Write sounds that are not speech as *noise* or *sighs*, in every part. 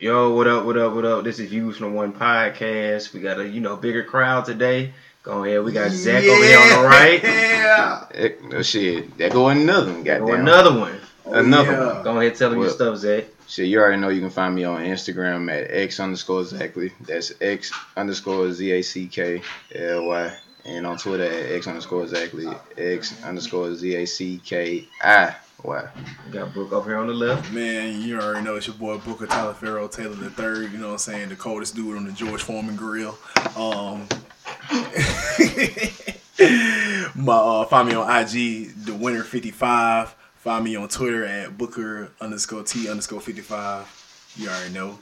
Yo, what up, what up, what up? This is Views from One Podcast. We got a, you know, bigger crowd today. Go ahead. We got Zach over here on the right. Yeah. *laughs* No shit. There go another one. Goddamn. Go another one. Another oh, yeah. one. Go ahead, tell them your stuff, Zach. Shit, you already know you can find me on Instagram at x underscore exactly. That's x underscore z a c k l y, and on Twitter at x underscore exactly x underscore z a c k i y. We got Brooke over here on the left. Man, you already know it's your boy Booker Tyler Farrell Taylor the third. You know what I'm saying? The coldest dude on the George Foreman grill. Um, *laughs* my uh, find me on IG, the winner 55. Find me on Twitter at Booker underscore T underscore 55. You already know.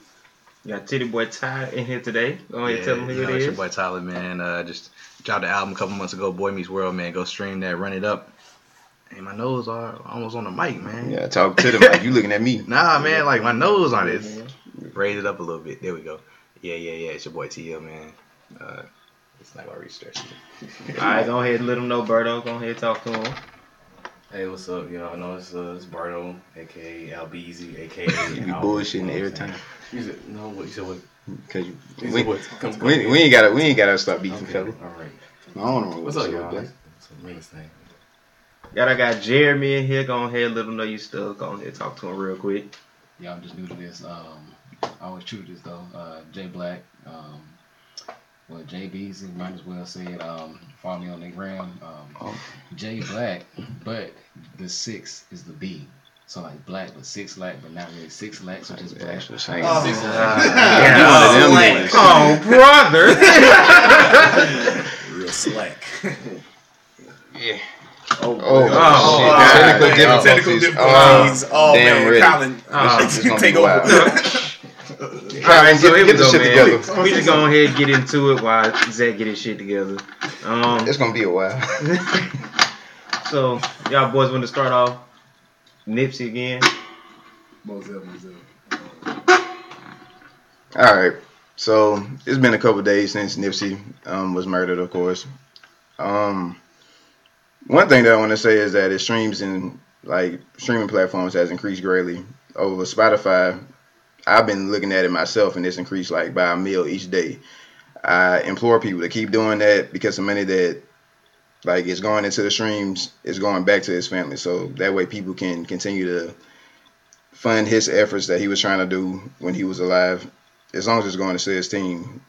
We got Titty Boy Ty in here today. Go ahead, tell them who you know, it it's your boy Tyler, man. Uh, just dropped the album a couple months ago, Boy Meets World, man. Go stream that, run it up. Hey, my nose are almost on the mic, man. Yeah, talk to them like you looking at me. *laughs* Nah, man, like my nose on it. Mhm. Raise it up a little bit. There we go. Yeah, yeah, yeah. It's your boy TL, man. Uh, it's not gonna research it. *laughs* All right, go ahead and let them know, Berto. Go ahead, talk to him. Hey, what's up? Y'all I know it's uh, it's Bardo, aka Albeezy, aka. *laughs* You be bullshitting you know what every time. You said no. What you said? What? Cause you, You we, what? Come, come we, we ain't gotta we ain't gotta start beefing, Okay, fella. All right. I don't know What's up, y'all? What's the biggest thing? Got I got Jeremy in here. Go ahead, let them know you still. Go ahead, talk to him real quick. Y'all just new to this. Um, I always true to this though. Uh, Jay Black. Um, well, Jay Beezy might as well say it. Um, follow me on the gram. Um, Oh. Jay Black, but the six is the B. So like black, but six lack, but not really six lack, so just black. Actually, same. Oh. Six Yeah, Yeah, one of them like, niggas. oh, brother. *laughs* Real slack. *laughs* Yeah. Oh, Oh, oh, shit. oh, Technical difficulties. Technical difficulties. Oh, damn man, ready. Colin, Oh, This *laughs* is gonna take over. All right, so Get- here get we the go, shit man. together. We just go ahead and get into it while Zach get his shit together. Um, It's gonna be a while. *laughs* so y'all boys want to start off Nipsey again? Most definitely. All right. So it's been a couple days since Nipsey um, was murdered, of course. Um, one thing that I want to say is that it streams in like streaming platforms has increased greatly over Spotify. I've been looking at it myself, and it's increased like by a meal each day. I implore people to keep doing that because the money that like is going into the streams is going back to his family. So that way, people can continue to fund his efforts that he was trying to do when he was alive as long as it's going to his team,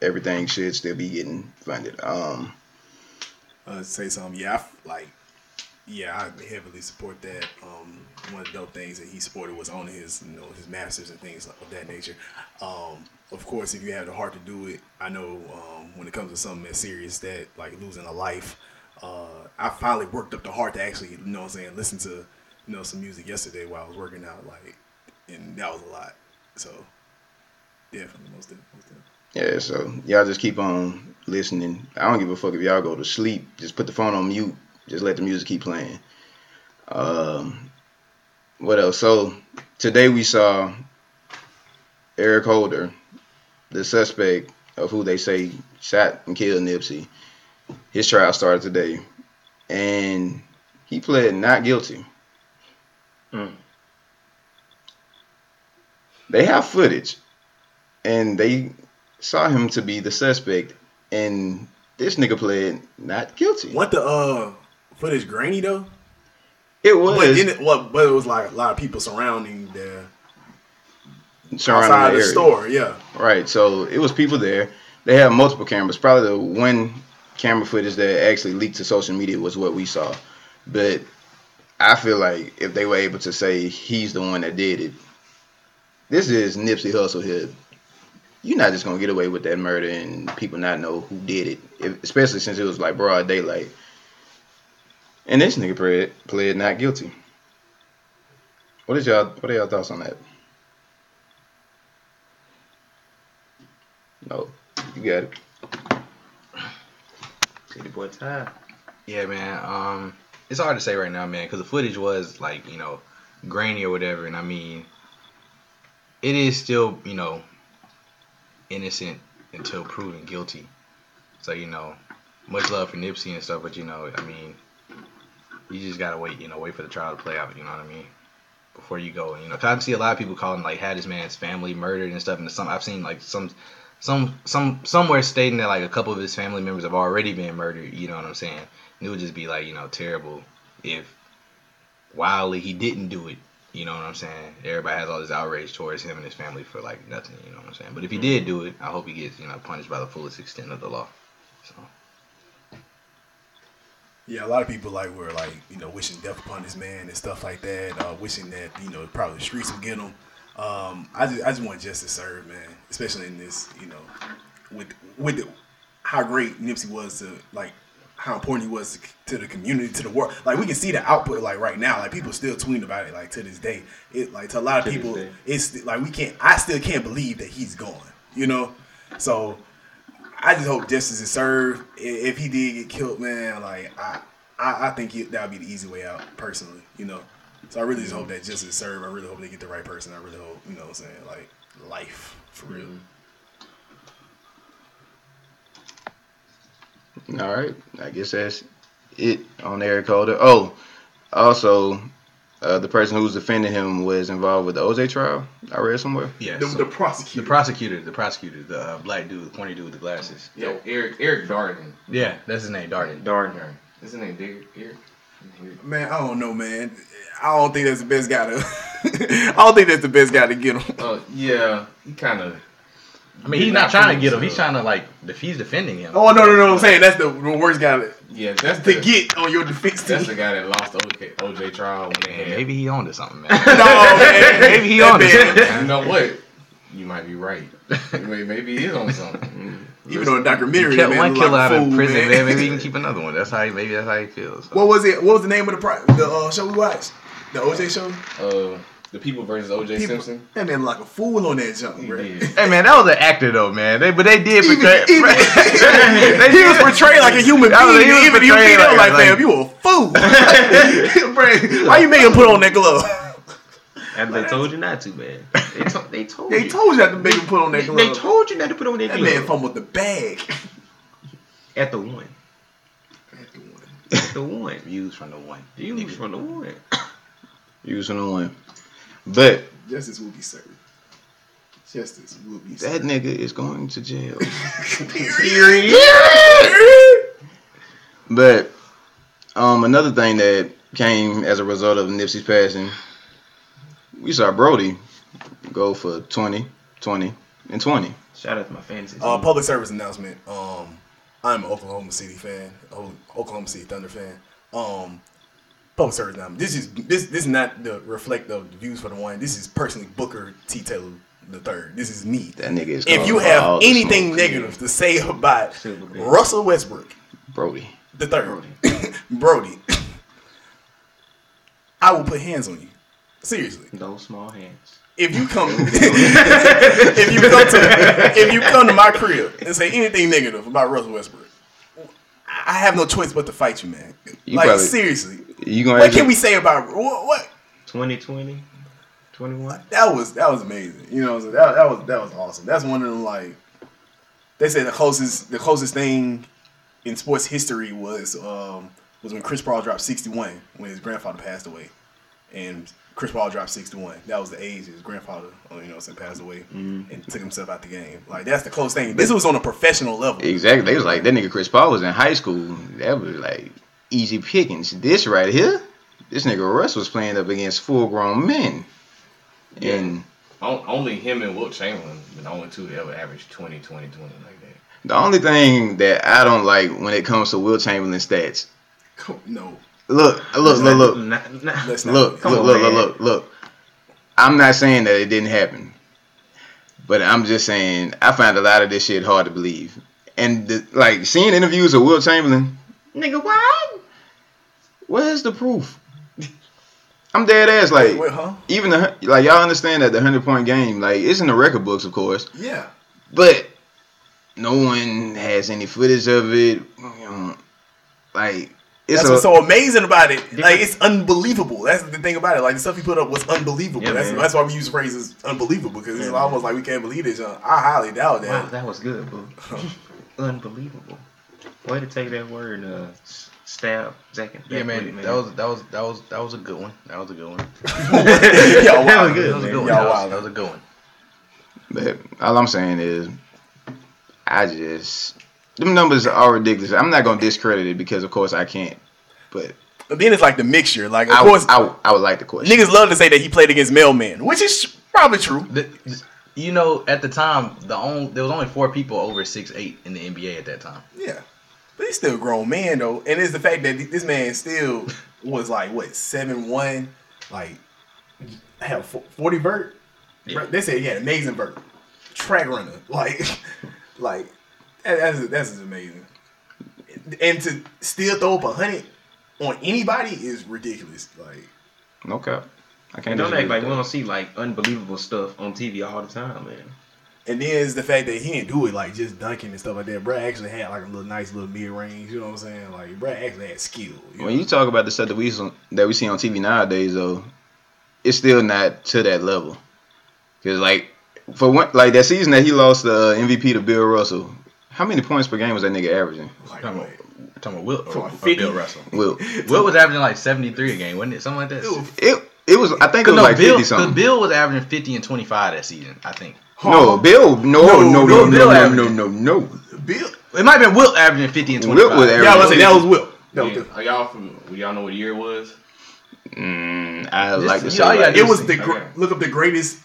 everything should still be getting funded. Um, uh, say something. Yeah, I like, yeah, I heavily support that. Um, one of the dope things that he supported was owning his, you know, his masters and things of that nature. Um, of course, if you have the heart to do it, I know um, when it comes to something as serious that like losing a life, uh, I finally worked up the heart to actually, you know, what I'm saying, listen to, you know, some music yesterday while I was working out, like, and that was a lot. So, definitely, most definitely. Most definitely. Yeah, so y'all just keep on listening. I don't give a fuck if y'all go to sleep. Just put the phone on mute. Just let the music keep playing. Um, what else? So today we saw Eric Holder, the suspect of who they say shot and killed Nipsey. His trial started today, and he pled not guilty. Mm. They have footage, and they saw him to be the suspect, and this nigga pled not guilty. What the uh footage grainy though? It But was then it, what? But it was like a lot of people surrounding the surrounding outside the the store. Yeah, Right. So it was people there. They had multiple cameras. Probably the one camera footage that actually leaked to social media was what we saw. But I feel like if they were able to say he's the one that did it, this is Nipsey Hussle here. You're not just gonna get away with that murder and people not know who did it, if, especially since it was like broad daylight. And this nigga pled, pled not guilty. What is y'all? What are y'all thoughts on that? No, you got it. Titty Boy Ty. Yeah, man. Um, it's hard to say right now, man, because the footage was like you know grainy or whatever, and I mean, it is still you know innocent until proven guilty. So you know, much love for Nipsey and stuff, but you know, I mean, you just gotta wait, you know, wait for the trial to play out. You know what I mean? before you go. You know, 'cause I see a lot of people calling like had this man's family murdered and stuff, and some I've seen like some some some somewhere stating that like a couple of his family members have already been murdered. You know what I'm saying? And it would just be like you know terrible if wildly he didn't do it. You know what I'm saying? Everybody has all this outrage towards him and his family for like nothing. You know what I'm saying? But if he did do it, I hope he gets you know punished by the fullest extent of the law. So Yeah, a lot of people like were like you know wishing death upon this man and stuff like that, uh, wishing that you know probably the streets would get him. Um, I just I just want justice served, man, especially in this you know with with the, how great Nipsey was to like how important he was to the community to the world. Like we can see the output like right now, like people still tweeting about it like to this day. It like to a lot of To people, it's like we can't. I still can't believe that he's gone. You know, so I just hope justice is served. If he did get killed, man, like I, I, I think that would be the easy way out, personally. You know, so I really just hope that justice is served. I really hope they get the right person. I really hope, you know, what I'm saying like life for real. Mm-hmm. All right, I guess that's it on Eric Holder. Oh, also, uh, the person who was defending him was involved with the OJ trial. I read somewhere. yeah, The, so- the the prosecutor. prosecutor, the prosecutor, the uh, black dude, the pointy dude with the glasses. Yo, Eric Eric Darden. Yeah, that's his name, Darden. Darn. Darden. Is his name Digger? Eric? Eric. man, I don't know, man. I don't think that's the best guy to. *laughs* I don't think that's the best guy to get him. Oh yeah, he kind of. I mean, he's not trying to get him. He's trying to like, if he's defending him. Oh no, no, no! I'm saying that's the, the worst guy to, Yeah, that's to the get on your defense team. That's the guy that lost the OJ, OJ trial when they had. maybe he owned it something, man. *laughs* no, man. maybe he owned it. *laughs* You know what? You might be right. Maybe, maybe he is on something. *laughs* Even on a documentary, Kept that man one killer like out a of prison, man. man. Maybe he can keep another one. That's how. He, maybe that's how he feels. So. What was it? What was the name of the pri- the uh, show we watched? The OJ show. Uh, the people versus OJ People- Simpson. That man like a fool on that jump, He bro. did. Hey man, that was an actor though, man. They, but they did Even, portray. even, *laughs* They he was portrayed like a human That was- being. he was even you portrayed feel like, like- fam, you a fool. Bro, *laughs* *laughs* Why you make him put on that glove? And they told you not to, man. They, to- they told They you. told you not to make him put on that glove. they told you not to put on that, that glove. man fumbled the bag. At the one. At the one. At the one. Views from the one. You was from the one. Using the one, but Justice will be served. Justice will be that nigga is going to jail. *laughs* But um, another thing that came as a result of Nipsey's passing, we saw Brody go for 20, 20, and 20. Shout out to my fantasy. Uh, public service announcement. Um, I'm an Oklahoma City fan, Oklahoma City Thunder fan. Um, public service announcement. This is this this is not the reflect of the views for the one. This is personally Booker T. Taylor the third. This is me. That nigga is. If you have anything negative to say about Russell Westbrook Brody. the third, Brody, *laughs* Brody *laughs* I will put hands on you. Seriously. Those small hands. if you come *laughs* if you come to if you come to my crib and say anything negative about Russell Westbrook, I have no choice but to fight you, man. You like probably- seriously, You gonna what actually- can we say about what? what? 2020, 21. That was that was amazing. You know, what I'm saying? that that was that was awesome. That's one of them like they say the closest the closest thing in sports history was um was when Chris Paul dropped 61 when his grandfather passed away, and Chris Paul dropped 61. That was the age his grandfather, you know, what I'm saying, passed away and took himself out the game. Like that's the close thing. This was on a professional level. Exactly. They was like that nigga Chris Paul was in high school. That was like easy pickings. This right here, this nigga Russ was playing up against full grown men. And Only him and Wilt Chamberlain, the only two that ever averaged 20, 20, 20 like that. the only thing that I don't like when it comes to Wilt Chamberlain stats, No, look, look, look, look, Not, not, not. look, look, on, look, look, look, look. I'm not saying that it didn't happen, but I'm just saying I find a lot of this shit hard to believe. And the, like seeing interviews of Wilt Chamberlain, nigga, what? Where's the proof? I'm dead ass. Like Wait, huh? even the like y'all understand that the hundred point game like it's in the record books, of course, Yeah. but no one has any footage of it. You know, like it's That's a, what's so amazing about it. Like it's unbelievable. That's the thing about it. Like the stuff he put up was unbelievable. Yeah, that's that's why we use phrases unbelievable because it's Yeah, almost like we can't believe this. uh, I highly doubt that. Wow, that. that was good, bro. *laughs* Unbelievable. Way to take that word and uh, stab Zach. and Yeah, man, with it, that was that was that was that was a good one. That was a good one. *laughs* *laughs* Y'all That wild. was good, That was a good one. Y'all wild. that was a good one. But all I'm saying is, I just them numbers are ridiculous. I'm not gonna discredit it because of course I can't. But But then it's like the mixture. Like of I, course, I, I would like the question. niggas love to say that he played against mailmen, which is probably true. The, you know, at the time, the only there was only four people over six eight in the NBA at that time. Yeah. But he's still a grown man though. And it's the fact that this man still was like what, seven one, like had a fo- forty vert. Yeah. They said he had amazing vert. Track runner. *laughs* Like like that's that's amazing. And to still throw up a hundred on anybody is ridiculous. Like no cap. I can't. Don't act like with we don't see like unbelievable stuff on TV all the time, man. And then it's the fact that he didn't do it like just dunking and stuff like that. Brad actually had like a little nice little mid range, you know what I'm saying? Like Brad actually had skill. You When know? you talk about the stuff that we that we see on TV nowadays, though, it's still not to that level. Cause like for one, like that season that he lost the uh, MVP to Bill Russell, how many points per game was that nigga averaging? like, Talking what? about, talking about Will or, or Bill Russell. Will Will was averaging like seventy three a game, wasn't it? Something like that. it? It was. I think it was no, like Bill, fifty something. The Bill was averaging fifty and twenty five that season. I think No, Bill. No, No, no, no, no, no, Bill no, no, no, no. Bill. it might have been Will averaging fifty and twenty Wilt was averaging- Yeah, I was say that was Will. That was Yeah. Are y'all from? Y'all know what year it was? Mm, I like to you say like, It was the Okay. look up the greatest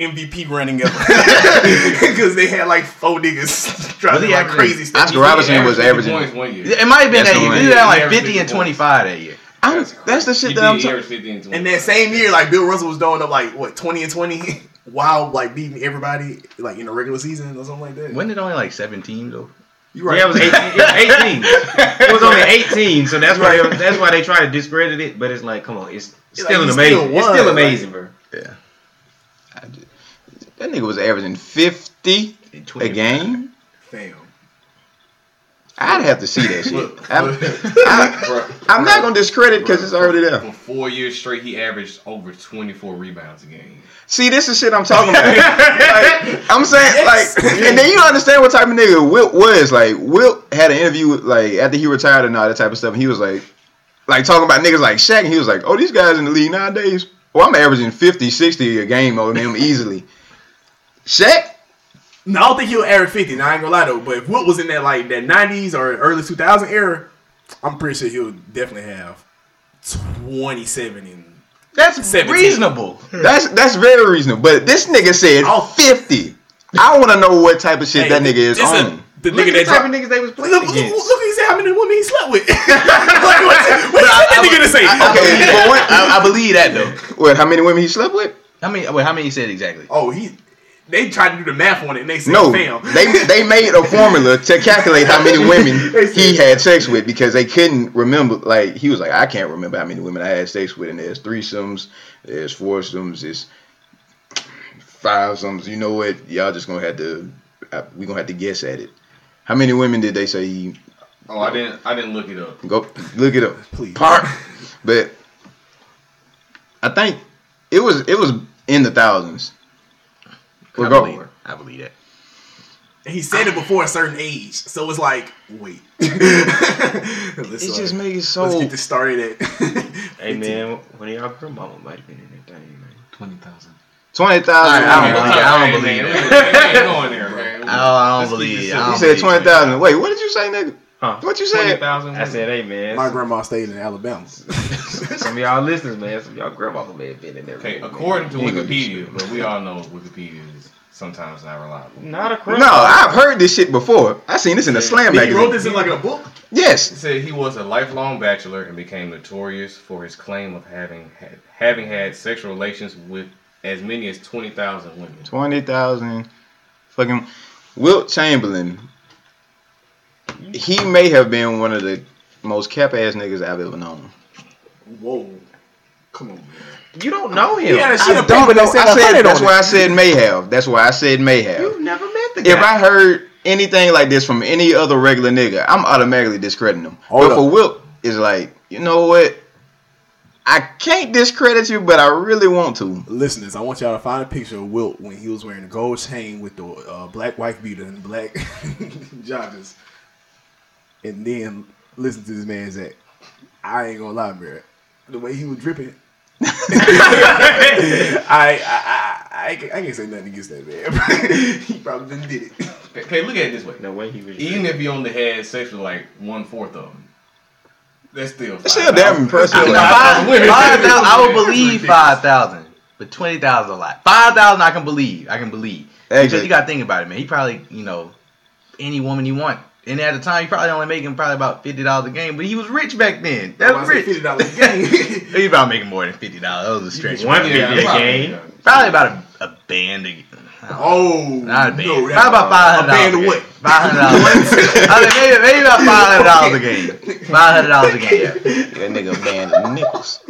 MVP running ever *laughs* because they had like four niggas *laughs* driving he like averaging- crazy stuff. Oscar Robinson was averaging. points one year. It might have been That's that the year. He had like averaged fifty and twenty five that year. I'm, that's the shit He that I'm he talking. averaged 50 and 20. And that same year, like Bill Russell was throwing up like what twenty and twenty, *laughs* while like beating everybody like in the regular season or something like that. Wasn't it only like seven teams though? you right? Yeah, it was 18. It was 18. *laughs* it was only 18, so that's why they, that's why they try to discredit it. But it's like, come on, it's still he an still amazing. it's won, still like- amazing, bro. Yeah. I just- that nigga was averaging fifty a game. Fam. I'd have to see that shit. I'm. I, I'm not gonna discredit because it's already there. For four years straight, he averaged over 24 rebounds a game. See, this is shit I'm talking about. like, I'm saying, Yes. like, and then you understand what type of nigga Wilt was. Like, Wilt had an interview, with, like, after he retired and all that type of stuff, and he was like, like, talking about niggas like Shaq, and he was like, oh, these guys in the league nowadays, well, I'm averaging 50, 60 a game on them easily. Shaq? No, I don't think he'll average fifty. Now I ain't gonna lie though, but if Wilt was in that like that nineties or early two thousand era, I'm pretty sure he'll definitely have twenty seven and That's 17. reasonable. That's that's very reasonable. But this nigga said Oh. 50. I want to know what type of shit that nigga is this a- on. the Look nigga at that type of niggas they was playing Look, look, look, look, he said how many women he slept with. *laughs* *laughs* like, what, what I- that I- nigga to say? I- Okay, okay. but what- *laughs* I, I believe that though. What, how many women he slept with? How many? Wait, how many you said exactly? Oh, he. They tried to do the math on it, and they said, No, "Fam, they they made a formula to *laughs* calculate how many women he had sex with because they couldn't remember. Like he was like, I can't remember how many women I had sex with, and there's threesomes, there's foursomes, there's fivesomes. You know what? Y'all just gonna have to. uh, We gonna have to guess at it. How many women did they say he Oh, I didn't. I didn't look it up. go look it up? please." Part, *laughs* but I think it was it was in the thousands. I We'll go. believe, I believe that. He said it before a certain age, so it's like, wait. *laughs* It uh, just makes it let's get this started at. *laughs* Hey man, one of y'all grandmama might have been in that thing, man. Twenty thousand. Twenty thousand. I don't believe it. I don't believe it. it. going there, *laughs* man. I don't, I don't believe. it it. simple. I He don't said twenty thousand. Wait, what did you say, nigga? Huh? What you said? 20,000 I said, hey man, My grandma stayed in Alabama. *laughs* some of y'all listeners, man, some of y'all grandmama may have been in there. Okay, man. according to He ain't gonna Wikipedia, but we all know Wikipedia is sometimes not reliable. not a No. I've heard this shit before. I seen this in a slam He wrote this in like a book. It Yes. said he was a lifelong bachelor and became notorious for his claim of having had, having had sexual relations with as many as twenty thousand women. Twenty thousand. Fucking Wilt Chamberlain. He may have been one of the most cap ass niggas I've ever known. Whoa. Come on, man. You don't know him. Yeah, I She the don't know. said I said that's why it. I said may have. That's why I said may have. You've never met the guy. If I heard anything like this from any other regular nigga, I'm automatically discrediting him. Hold but up. for Wilt, it's like, you know what? I can't discredit you, but I really want to. Listeners, I want y'all to find a picture of Wilt when he was wearing a gold chain with the uh, black wife beater and black *laughs* joggers. And then listen to this man Zach. I ain't gonna lie, bro. The way he was dripping. *laughs* I, I, I, I, can't- I can't say nothing against that man. *laughs* he probably didn't did it. Okay, look at it this way. No way he was. Even if you only had sex with like one fourth of them, that's still It's still damn impressive. I, mean, five, women. five thousand, I would believe five thousand, but twenty thousand a lot. Five thousand, I can believe. I can believe because you got to think about it, man. He probably, you know, any woman you want. And at the time, he probably only making probably about fifty dollars a game, but he was rich back then. That's rich. Fifty dollars a game. *laughs* He about making more than fifty dollars. That was a stretch. One man. fifty a probably. game. Probably about a, a band. A, oh, not a band. no, Probably about five a band of dollars. what? Five hundred dollars. *laughs* I mean, maybe maybe about five hundred dollars a game. Five hundred dollars a game. Yeah. that nigga banned the nickels.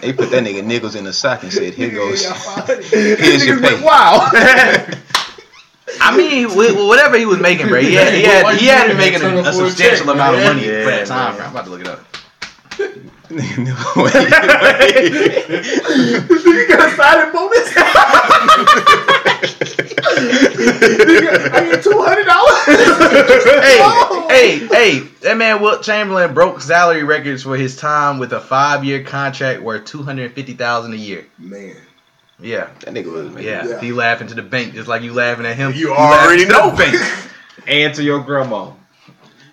They put that nigga nickels in the sock and said, "Here goes, *laughs* here's your pay." Wow. I mean, wh- wh- whatever he was making, bro, he had he had, he had been making a, a substantial amount of money Yeah, for that time. Bro. I'm about to look it up. Nigga, no way. You got a signing bonus? Nigga, I get two hundred dollars. Hey, *laughs* hey, hey! That man Wilt Chamberlain broke salary records for his time with a five-year contract worth two hundred fifty thousand a year. Man, Yeah, That nigga was making. yeah. Yeah. He laughing to the bank just like you laughing at him. You laughing already to the know. bank. *laughs* And to your grandma.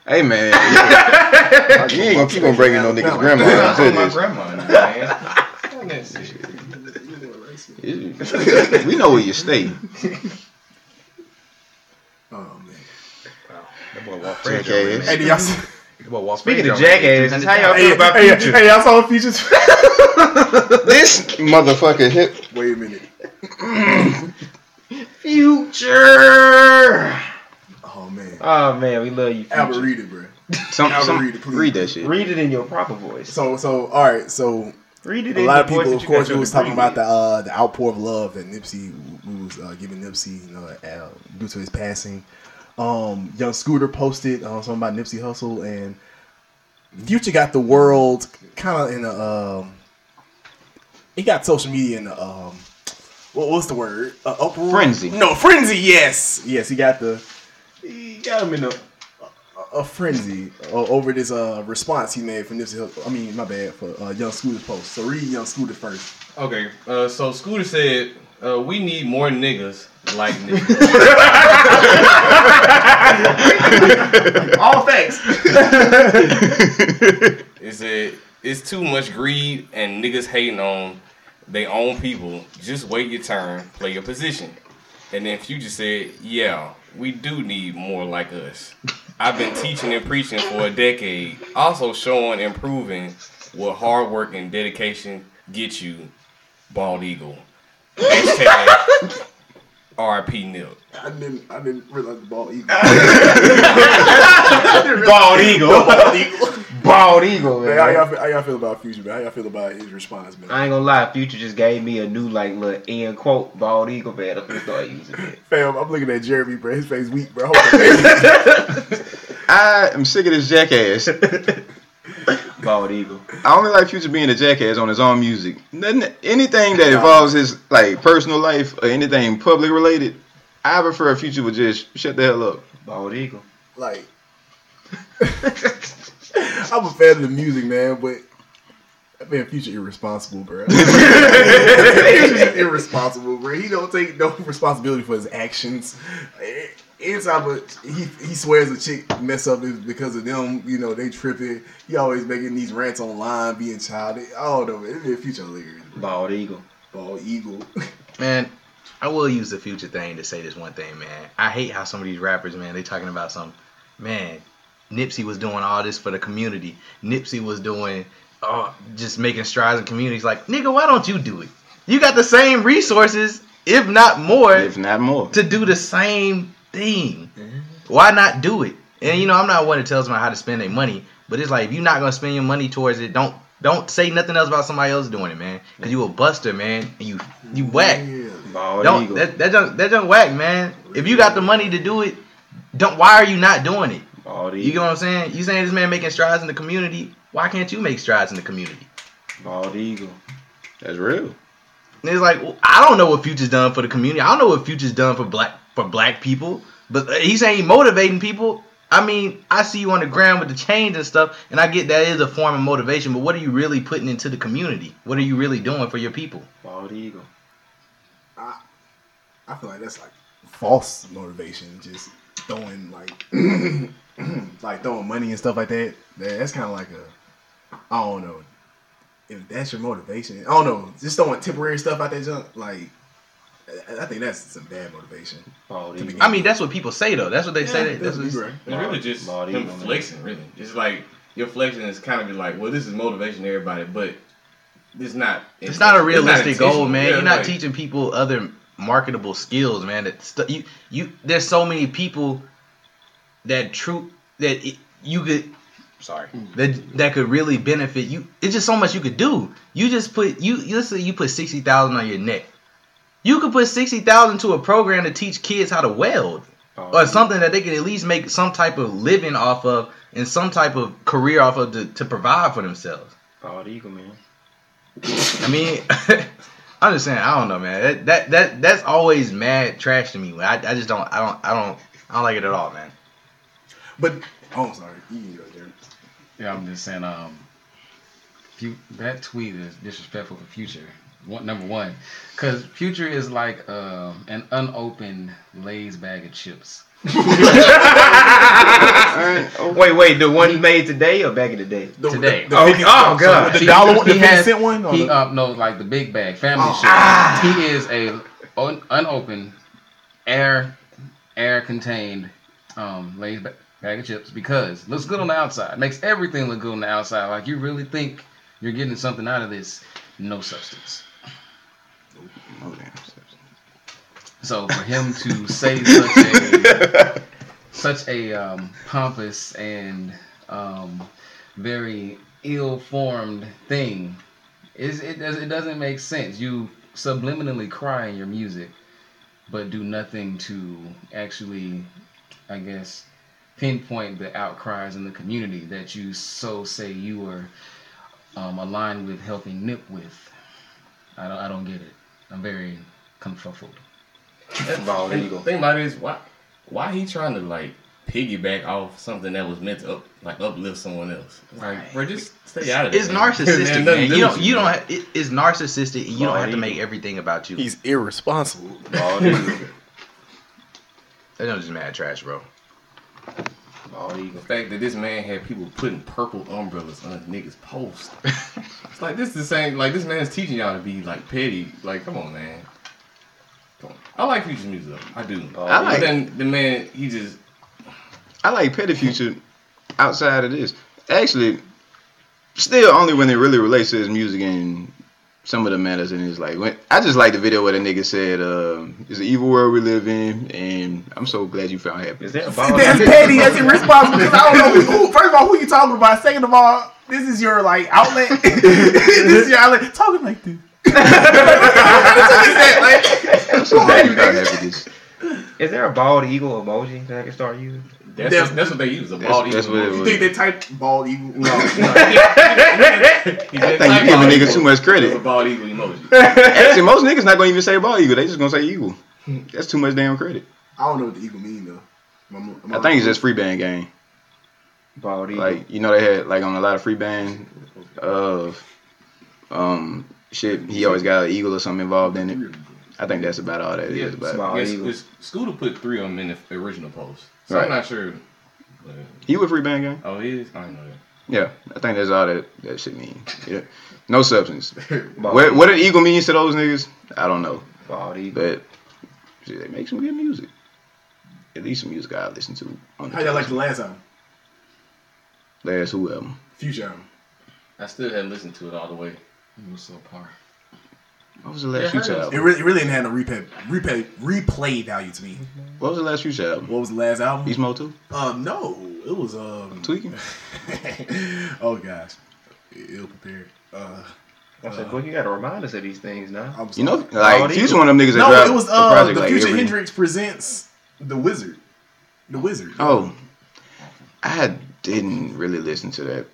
Hey man, *laughs* you ain't gonna keep on breaking no niggas' grandma I'm into my this. grandma, man. Fuck *laughs* that. We know where you stay. Oh man. That boy Walt Jackass. Frazier. Hey, do y'all see- That boy Walt Speaking of Frazier, jackasses, how y'all hey, feel about hey, Future? hey, y'all saw Futures? *laughs* This motherfucker hit. Wait a minute. *clears throat* Future. Oh man. Oh man, we love you. Albert, Future. read it, bro. Some, Albert, some, read it, please. read that shit. Read it in your proper voice. So, so, all right. So, Read it a in lot of voice people, of course, we was talking about the uh, the outpour of love that Nipsey w- was uh, giving Nipsey, you know, uh, due to his passing. Um, Young Scooter posted uh, something about Nipsey Hussle, and Future got the world kind of in a. Um, he got social media in a. Um, what what's the word? Uh, uproar? Frenzy. No, frenzy. Yes, yes. He got the He got him in a a frenzy over this uh, response he made from Nipsey Hussle. I mean, my bad for uh, Young Scooter's post. So read Young Scooter first. Okay, uh, so Scooter said, uh, we need more niggas like niggas. *laughs* All facts. It said, it's too much greed and niggas hating on they own people. Just wait your turn, play your position. And then Future said, yeah, we do need more like us. I've been teaching and preaching for a decade, also showing and proving what hard work and dedication get you, Bald Eagle. Hashtag RP Nip. I didn't. I didn't realize the ball eagle. *laughs* Bald eagle. bald eagle. Bald eagle, Man, how y'all, feel, how y'all feel about Future, man? How y'all feel about his response, man? I ain't gonna lie, Future just gave me a new like little end quote, bald eagle, man. I'm gonna start using it. Fam, I'm looking at Jeremy, bro. His face weak, bro. Hold on. *laughs* I am sick of this jackass. *laughs* Bald eagle. I only like Future being a jackass on his own music. Nothing, anything that involves his like personal life or anything public related, I prefer Future would just shut the hell up. Bald eagle. like, *laughs* I'm a fan of the music, man, but that man Future irresponsible, bro. *laughs* Future's irresponsible, bro. He don't take no *laughs* responsibility for his actions. Eh, Anytime a, he he swears a chick mess up is because of them, you know, they tripping. He always making these rants online, being childish. I don't know, man. It man Future hilarious. bro. Bald eagle. Ball eagle. *laughs* Man, I will use the future thing to say this one thing, man. I hate how some of these rappers, man, they talking about some, man, Nipsey was doing all this for the community. Nipsey was doing, uh, just making strides in communities. Like, nigga, why don't you do it? You got the same resources, if not more, If not more. to do the same thing. Mm-hmm. Why not do it? And you know, I'm not one to tell somebody how to spend their money, but it's like if you're not gonna spend your money towards it, don't don't say nothing else about somebody else doing it, man. Cause you a buster, man, and you you whack. Yeah. Bald Don't eagle. that that junk that junk whack, man. If you got the money to do it, don't. Why are you not doing it? Bald You eagle. get what I'm saying? You saying this man making strides in the community? Why can't you make strides in the community? Bald eagle. That's real. And it's like well, I don't know what Future's done for the community. I don't know what Future's done for black for black people. But he's saying he motivating people. I mean, I see you on the ground with the chains and stuff, and I get that is a form of motivation. But what are you really putting into the community? What are you really doing for your people? Bald eagle. I I feel like that's like false motivation. Just throwing like *clears throat* like throwing money and stuff like that. that that's kind of like a I don't know if that's your motivation. I don't know. Just throwing temporary stuff out there junk. Like I- I think that's some bad motivation. Bald To eagle. begin I mean, that's what people say though. That's what they Yeah, say. That's that's what right. It's really just Bald him flexing, really. It's like your flexing is kind of like, well, this is motivation to everybody, but it's not. it's not a realistic goal, man. Yeah, You're not like- teaching people other marketable skills, man. That stu- you you there's so many people that true that it, you could sorry hmm. that that could really benefit you. It's just so much you could do. You just put you you let's say you put sixty thousand on your neck. You could put sixty thousand to a program to teach kids how to weld Bald or eagle. something that they can at least make some type of living off of and some type of career off of to, to provide for themselves. Bald eagle, man. I mean, *laughs* I'm just saying. I don't know, man. That that, that that's always mad trash to me. I, I just don't. I don't. I don't. I don't like it at all, man. But oh, sorry. You can go, Jared. Yeah, I'm just saying. Um, fu- that tweet is disrespectful for Future. One, number one, because Future is like um, an unopened Lay's bag of chips. Alright, *laughs* Wait, wait. The one he made today or back in the day? The- Today. The, the Oh, 50 oh, God. The See, dollar one, the he 50 has- cent one? Or He the- uh no like the big bag family Oh. shit. Ah. He is a un- unopened air air contained um Lay's ba- bag of chips because looks good on the outside. Makes everything look good on the outside. Like you really think you're getting something out of this? No substance. Oh, damn. So for him to say such a *laughs* such a um, pompous and um, very ill-formed thing, is it does it doesn't make sense. You subliminally cry in your music, but do nothing to actually, I guess, pinpoint the outcries in the community that you so say you are um, aligned with helping nip with. I don't I don't get it. I'm very confuffled. Bald And eagle. the thing about it is why why he trying to like piggyback off something that was meant to up, like uplift someone else. Like, bro, just stay out of it. It's man. narcissistic, *laughs* Nothing man. You don't. You man. don't. Have, it, it's narcissistic, and you don't have to make everything about you. He's irresponsible. Bald eagle. That just mad trash, bro. Bald eagle. The fact that this man had people putting purple umbrellas on niggas' post. *laughs* it's like this is the same. Like this man's teaching y'all to be like petty. Like, come on, man. Come on. I like Future's music though. I do. Oh, I like- But then the man, he just I like Petty Future outside of this. Actually, still only when it really relates to his music and some of the matters in his life. When, I just like the video where the nigga said, uh, "It's an evil world we live in," and I'm so glad you found happiness. Is that a bald That's eagle? petty. That's irresponsible. 'cause I don't know who, who. First of all, who you talking about? Second of all, this is your like outlet. *laughs* this is your outlet. Talking like this. *laughs* I'm so glad you found happiness. Is there a bald eagle emoji that I can start using? That's, That's- that's, what they use. A bald that's eagle what. You think they typed bald eagle? *laughs* No, no. I think you giving bald niggas too much credit. was a bald eagle emoji. *laughs* Actually, most niggas not gonna even say bald eagle. They just gonna say eagle. That's too much damn credit. I don't know what the eagle mean though. I'm- I'm- I think it's just Freebandz game. Bald eagle. Like you know they had like on a lot of Freebandz of um shit. He always got an eagle or something involved in it. I think that's about all that is. Yeah, But Bald Yes, it's- Scooter put three of them in the original post, so Right. I'm not sure. but- he with Freebandz game. Oh, he is. I didn't know that. Yeah, I think that's all that that shit mean. Yeah. No substance. *laughs* What eagle. what an eagle means to those niggas, I don't know. Bald eagle. But shit, they make some good music. At least some music I listen to. On the How y'all like the last album? last who album? Future album. I still haven't listened to it all the way. It was so par. What was the last Yeah, I future heard It album? really, it really didn't have no replay, replay, replay value to me. What was the last future album? What was the last album? Beast Mode 2? Uh, no, it was um. Tweaking? *laughs* oh gosh, ill prepared. Uh, I said, boy, you gotta remind us of these things now. I'm You know, like he's one of them niggas that no, dropped it was a uh project the like Future every- Hendrix presents the Wizard, the Wizard. Oh, I didn't really listen to that.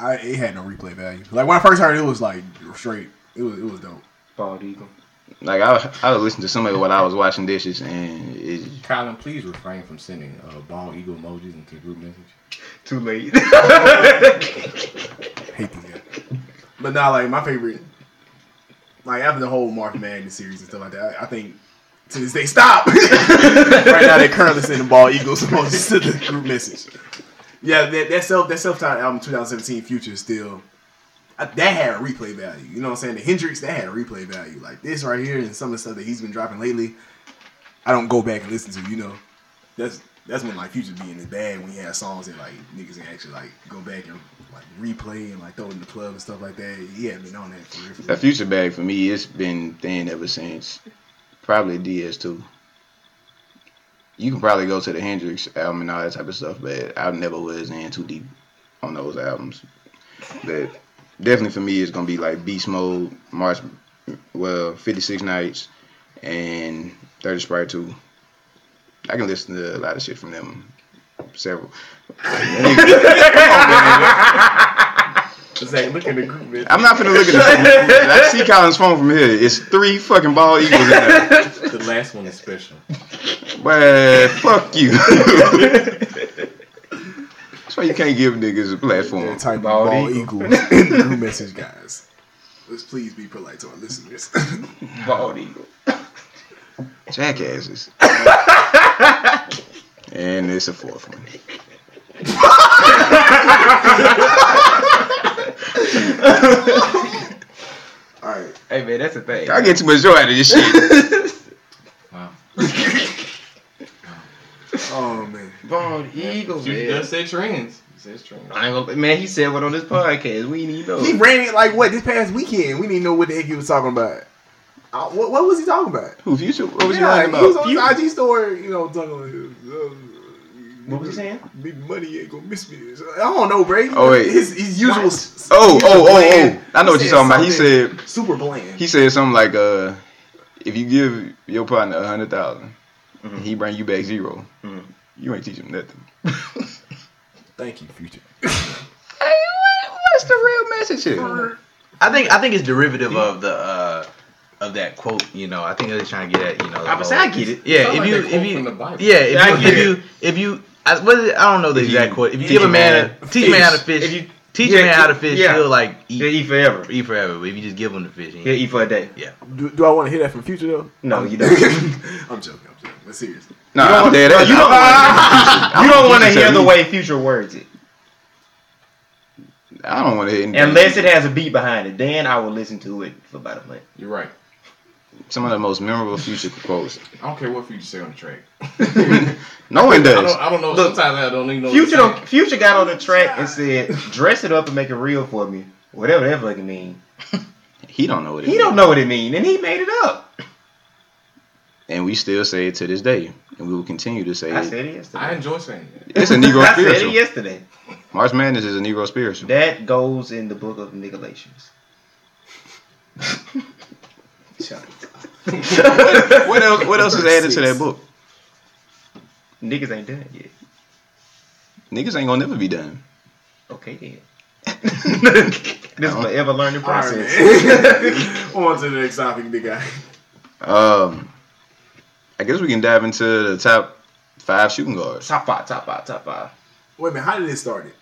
I it had no replay value. Like when I first heard it, it was like straight. It was it was dope. Bald eagle. like I I would listen to some of it while I was washing dishes, and it, *laughs* Colin, please refrain from sending uh, ball eagle emojis into group message. Too late. *laughs* *laughs* hate these guys. But now, like my favorite, like after the whole March Madness series and stuff like that, I, I think since they day, stop. right now, they're currently sending ball eagles emojis to the group message. Yeah, that, that self that self titled album 2017 Future still uh, that had a replay value. You know what I'm saying? The Hendrix that had a replay value. Like this right here and some of the stuff that he's been dropping lately, I don't go back and listen to. You know, that's that's when like Future be in his bag when he had songs that like niggas can actually like go back and like replay and like throw it in the club and stuff like that. He had been on that for real. That future bag for me, it's been thin ever since probably DS2. You can probably go to the Hendrix album and all that type of stuff, but I never was in too deep on those albums. But definitely for me, it's gonna be like Beast Mode, March, well, 56 Nights, and 30 Sprite 2. I can listen to a lot of shit from them. Several. *laughs* Zach, look at the group, man. I'm not gonna look at the phone. I see Colin's phone from here. It's three fucking ball eagles in there. The last one is special. But fuck you. That's why you can't give niggas a platform. Yeah, type Bald ball, eagle. eagle in the group message, guys. Let's please be polite to our listeners. Bald eagle. Jackasses. and it's a fourth one. *laughs* All right. Hey man, that's the thing. I get too much joy out of this shit. *laughs* Wow. Oh man. Bald eagle, You man. just said trends. You trends. I ain't gonna, man, he said what on this podcast. We didn't even He ran it like what this past weekend. We didn't know what the heck he was talking about. Uh, what, what was he talking about? Who future? What was you yeah, talking he was on his IG story, you know, talking about. Uh, What was he saying? Maybe money ain't gonna miss me. I don't know, Bray. Oh, wait. his, his usual. What? Oh, usual oh, oh, bland- oh. I know what you're talking about. He said super bland. he said something like uh if you give your partner a hundred thousand and he bring you back 0 Mhm. you ain't teach him nothing. *laughs* Thank you, future. *laughs* Hey, what, what's the real message here? I think I think it's derivative of the uh of that quote. You know, I think they're trying to get at you know. I was saying, I get it. Yeah, if you if you from the Bible. yeah if you if you if you I, what is? I don't know the If exact you quote. If you give a a man man a teach a man how to fish, fish, if you- teach yeah, a man how to fish, yeah. he'll like He'll eat eat forever. eat forever. But if you just give him the fish, he He'll eat for a day. Do, do I want to hear that from future though? No, you don't. *laughs* I'm joking. I'm joking. But seriously. Nah, You don't I'm want- dead. bro, ass. you don't- I'm- *laughs* you don't want to hear the way Future words it, I don't want to hear anything. unless it has a beat behind it. Then I will listen to it for about a month. You're right. Some of the most memorable future quotes. I don't care what future say on the track. *laughs* No one I does. don't, I don't know. Look, Sometimes I don't even know. Future, don't, Future got on the track and said, "Dress it up and make it real for me." Whatever that fucking mean. *laughs* He don't know what it He means. don't know what it mean, and he made it up. And we still say it to this day. And we will continue to say I it. said it yesterday. I enjoy saying it. It's a Negro *laughs* I said it yesterday. March Madness is a Negro spiritual. That goes in the book of Nicolations. Shut what else? What else is added to that book? Niggas ain't done yet. Niggas ain't gonna never be done. Okay then. *laughs* this is an ever learning All right, process. man. *laughs* On to the next topic, big guy. Um, I guess we can dive into the top five shooting guards. top five, top five, top five. Wait a minute. How did it start? It?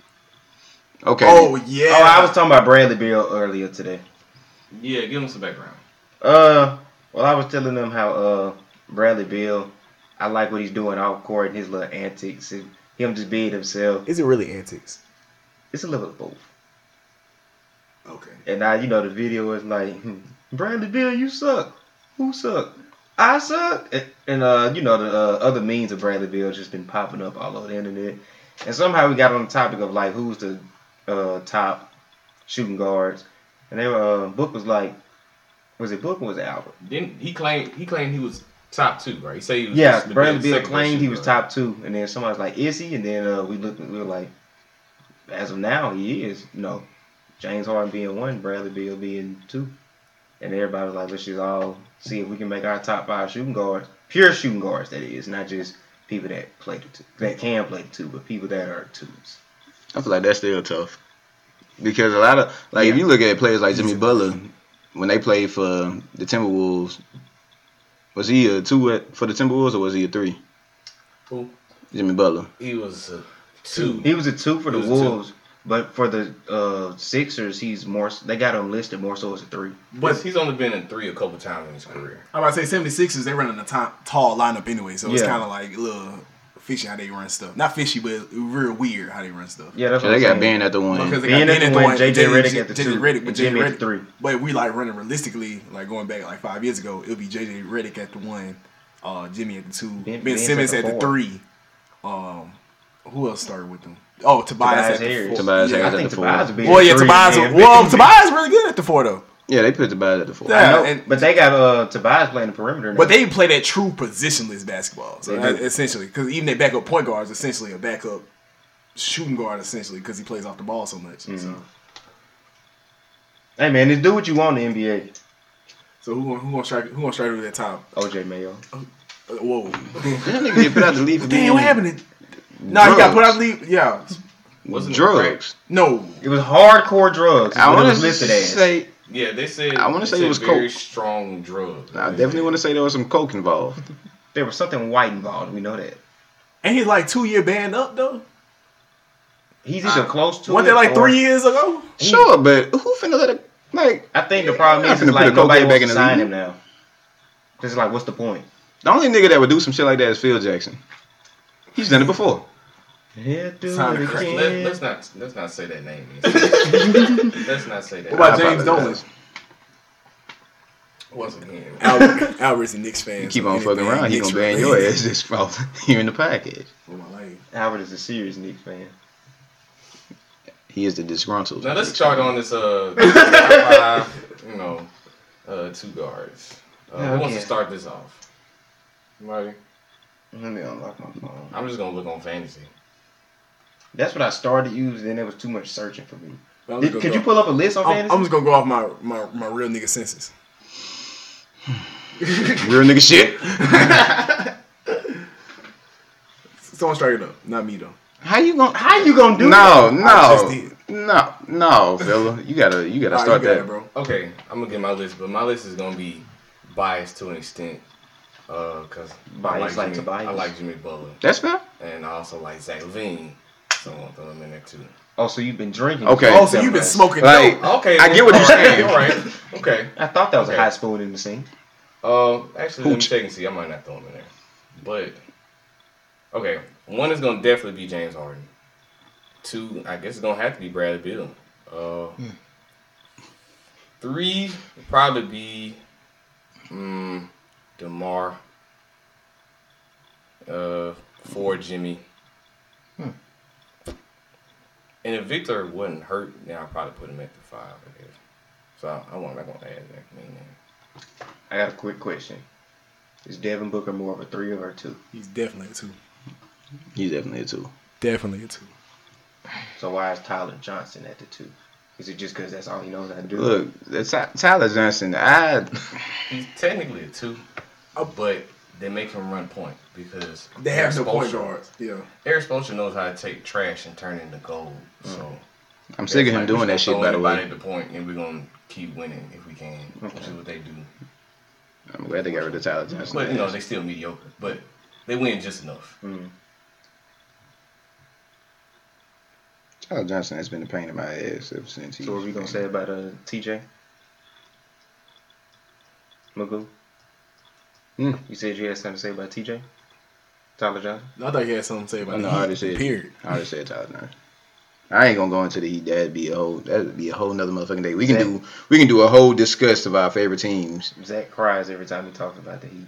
Okay. Oh yeah. Oh, I was talking about Bradley Beal earlier today. Yeah, give him some background. Uh, well, I was telling them how uh Bradley Beal, I like what he's doing off court and his little antics and him just being himself. Is it really antics? It's a little of both. Okay. And now you know the video is like, hmm, Bradley Beal, you suck. Who suck? I suck. And, and uh, you know the uh, other means of Bradley Beal just been popping up all over the internet. And somehow we got on the topic of like who's the uh, top shooting guards. And they were uh, book was like, was it book or was it Albert? Didn't he claim he claimed he was top two, right? He said he was Yeah, supposed Bradley the Bill claimed he was top two, and then somebody's like, "Is he?" And then uh, we looked, we were like, as of now, he is. No, James Harden being one, Bradley Beal being two, and everybody was like, "Let's just all see if we can make our top five shooting guards, pure shooting guards, that is, not just people that play the two, that can play the two, but people that are twos." I feel like that's still tough because a lot of like if you look at players like Jimmy Butler, when they played for the Timberwolves, was he a two at, for the Timberwolves or was he a three? Who? Jimmy Butler. He was a two. He was a two for the He two. Wolves, but for the uh, Sixers, he's more. They got him listed more so as a three. But he's only been in three a couple times in his career. I'm about to say 76ers, they running a ti- tall lineup anyway, so it's kind of like a little fishy how they run stuff. Not fishy, but real weird how they run stuff. Yeah, that's So what they I'm got saying. Ben at the one. Because they Ben got at Ben the at the one, JJ Redick at the JJ two, Redick, but Jimmy JJ at the Redick. three. But we like running realistically, like going back like five years ago, it'll be JJ Redick at the one, uh, Jimmy at the two, Ben, Ben- Simmons at at the the three. Um, who else started with them? Oh, Tobias, Tobias at the Harris. four. Tobias yeah. Harris I at think the four. Tobias would. Well, yeah, three, Tobias. Well, Tobias really good at the four though. Yeah, they put Tobias at the four. Yeah, I know, and- but they got uh Tobias playing the perimeter. Now. But they play that true positionless basketball. So They that- essentially, because even their backup point guard is essentially a backup shooting guard, essentially, because he plays off the ball so much. So, Mhm. hey man, just do what you want in the NBA. so who gonna who gonna strike who gonna strike with that top? OJ Mayo. Uh, whoa! That nigga get put out *laughs* the league for Damn, what happened? No, he got put out the league. Yeah, Wasn't it drugs. no. It was hardcore drugs. I want to listed as. say, Yeah, they said. I wanna say it said was very coke. strong drug. I definitely want to say there was some coke involved. *laughs* there was something white involved. We know that. And he's like two year banned up though. He's either close to. Wasn't that like or- three years ago? Sure, but who finna let it? Like I think the problem is, not is finna put like a nobody cocaine wants back to in the sign him now. Cause it's like, what's the point? the only nigga that would do some shit like that is Phil Jackson. He's done it before. Yeah, do Time it again. Let, let's not let's not say that name. *laughs* let's not say that. What about James Dolan? Wasn't again, Albert, Albert's a Knicks fan. You keep so on fucking anything around, he gonna ban your ass just from *laughs* here in the package. For my life. Albert is a serious Knicks fan. He is the disgruntled. now let's start on this uh *laughs* top five, you know, uh two guards. Uh, Who wants to start this off? Somebody? Let me unlock my phone. I'm just gonna look on fantasy. That's what I started using. Then it was too much searching for me. I'm Did- could gonna you pull up a list on I'm, fantasy? I'm just gonna go off my, my, my real nigga senses. *sighs* Real nigga shit. *laughs* Someone strike it up, not me though. How you gonna? How you gonna do No, I just no, did. no, no, fella. You gotta, you gotta Nah, you start got that, it, bro. Okay, I'm gonna get my list, but my list is gonna be biased to an extent. Uh, cause I Biased like Jimmy, Tobias? I like Jimmy Butler, That's fair. and I also like Zach LaVine, so I'm gonna throw him in there too. Oh, so you've been drinking? Okay. Oh, so you've been smoking Like- dope. Okay, I get what you're saying. All right, okay. I thought that was Okay. a hot spoon in the sink. Uh, actually, let me Hooch. check and see. I might not throw him in there, but okay. One is gonna definitely be James Harden. Two, I guess it's gonna have to be Bradley Beal. Uh, three would probably be um, Demar. Uh, four Jimmy. And if Victor wasn't hurt, then I'd probably put him at the five. I guess. So I, I want. I'm gonna add that name in. I got a quick question. Is Devin Booker more of a three or a two? He's definitely a two. He's definitely a two. Definitely a two. So why is Tyler Johnson at the two? Is it just because that's all he knows how to do? Look, that's Tyler Johnson. I He's technically a two, but they make him run point because They have no Erik point Spoelstra- guards. Yeah. Erik Spoelstra knows how to take trash and turn it into gold. So I'm sick of him that's doing that shit. throw By the anybody way, at the point, and we're gonna keep winning if we can, which is what they do. I'm glad they got rid of Tyler Johnson. But you know they still mediocre, but they win just enough. Mm. Tyler Johnson has been a pain in my ass ever since he. So what are we gonna say about uh TJ? Magoo? Hmm. You said you had something to say about TJ? Tyler Johnson? I thought you had something to say about I know, the I Heat, already said. Period. I already said Tyler Johnson. I ain't gonna go into the Heat. That'd be a whole. That'd be a whole nother motherfucking day. We can Zach- do. We can do a whole discuss of our favorite teams. Zach cries every time he talks about the Heat.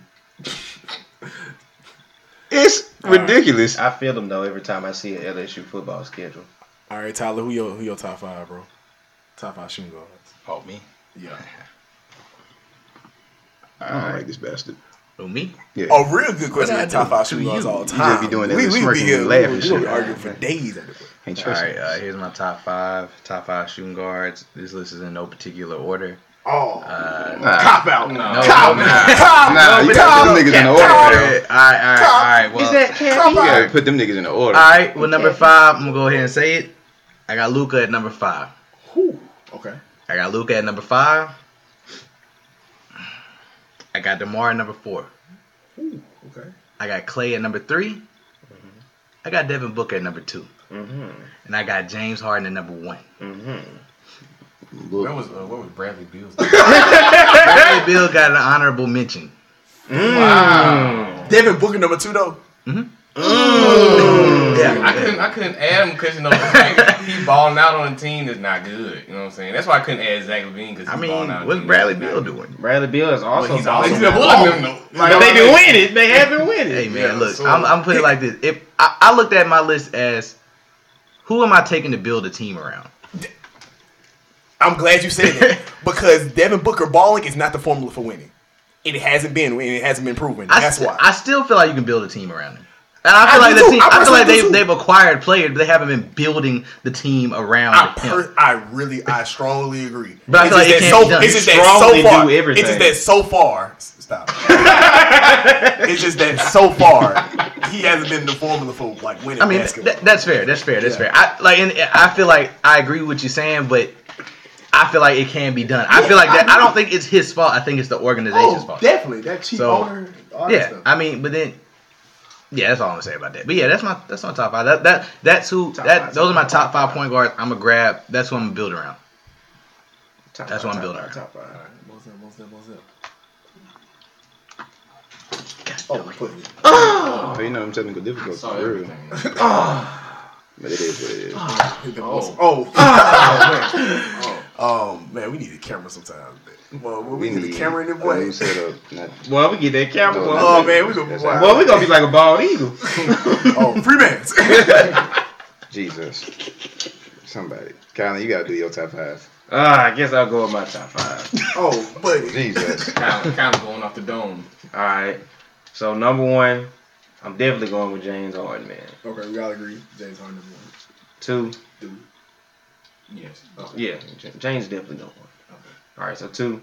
*laughs* It's All right. ridiculous. I feel them though every time I see an LSU football schedule. All right, Tyler, who your who your top five, bro? Top five shooting guards. Oh, me? Yeah. *laughs* I don't like this bastard. Who, me? Yeah. A real good question. What I Top five to shooting guards you? all You the just time. be doing that we, little we be here, laughing we, we, shit. be arguing for days at the Ain't All trust right, me. uh, here's my top five. Top five shooting guards. This list is in no particular order. Oh, Uh, Nah, cop out. No. Cop no, out. nah. Cop nah, out. you got them niggas in the order. all bro. right, all right, all right. Well, Is that You gotta put them niggas in the order. all right. Well, number five. I'm gonna go ahead and say it. I got Luka at number five. Whew. Okay. I got Luka at number five. I got Demar at number four. Ooh, okay. I got Klay at number 3 I got Devin Booker at number two, Mm-hmm. and I got James Harden at number one. Mm-hmm. Where was uh, where was Bradley Beal's? *laughs* Bradley Bill got an honorable mention. wow. Devin Booker number two though. Yeah, I couldn't I couldn't add him because you know like, he balling out on a team that's not good. You know what I'm saying? That's why I couldn't add Zach LaVine because I he's balling mean, out. on a what's Bradley that's Bill doing? Bradley Beal is also. But he's balling. also He's balling. balling. But they been winning. They have been winning. Hey man, Yeah, look, so- I'm, I'm putting it like this. If I, I looked at my list as who am I taking to build a team around? I'm glad you said that *laughs* because Devin Booker balling is not the formula for winning. It hasn't been. It hasn't been proven. I That's st- why. I still feel like you can build a team around him. And I feel I like the team. I I, feel like do they too. they've acquired players, but they haven't been building the team around I, him. I really, I strongly agree. But I feel like it can't so, done. It's just that so far. It's just that so far. Stop. *laughs* it's just that so far he hasn't been the formula for like winning I mean, that's fair. That's fair. That's Yeah. fair. I like, and I feel like I agree with what you're saying, but I feel like it can be done. I feel like that. I I don't think it's his fault. I think it's the organization's oh, fault. definitely that cheap So, owner. Yeah, stuff. I mean, but then, yeah, that's all I'm gonna say about that. But yeah, that's my that's my top five. That that that's who Top that five, those are my top top five five. point guards. I'm gonna grab. That's what I'm gonna build around. Top That's five, what I'm top building five, around. top five. Most most most Oh, put it. Oh, you know, I'm technical difficulties. Saw For real. everything. *laughs* Ah. But it is what it is. Ah, hit the Oh. most- Oh. *laughs* Oh, *laughs* oh. Oh man, we need a camera sometimes. Well, we, We need need a camera in the a way. new setup. Not, Well, we get that camera. No, Well, Oh man, we gonna That's wow. well, we gonna be like a bald eagle. *laughs* oh Freebandz. *laughs* Jesus. Somebody. Colin, you gotta do your top five. Ah, I guess I'll go with my top five. oh, but Jesus. *laughs* kind, of, going off the dome. All right. So number one, I'm definitely going with James Harden, man. okay, we all agree. James Harden number one. Two, Dude. Yes. yeah, James definitely number one. Okay. All right, so two.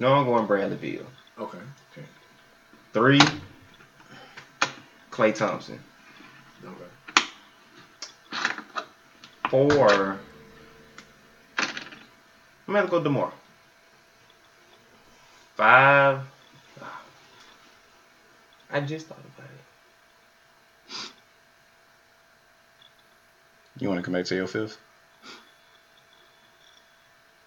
No, I'm going Bradley Beal. Okay. okay. Three, Klay Thompson. Okay. Four, I'm gonna have to go Demar. Five, I just thought about it. You wanna come back to your fifth?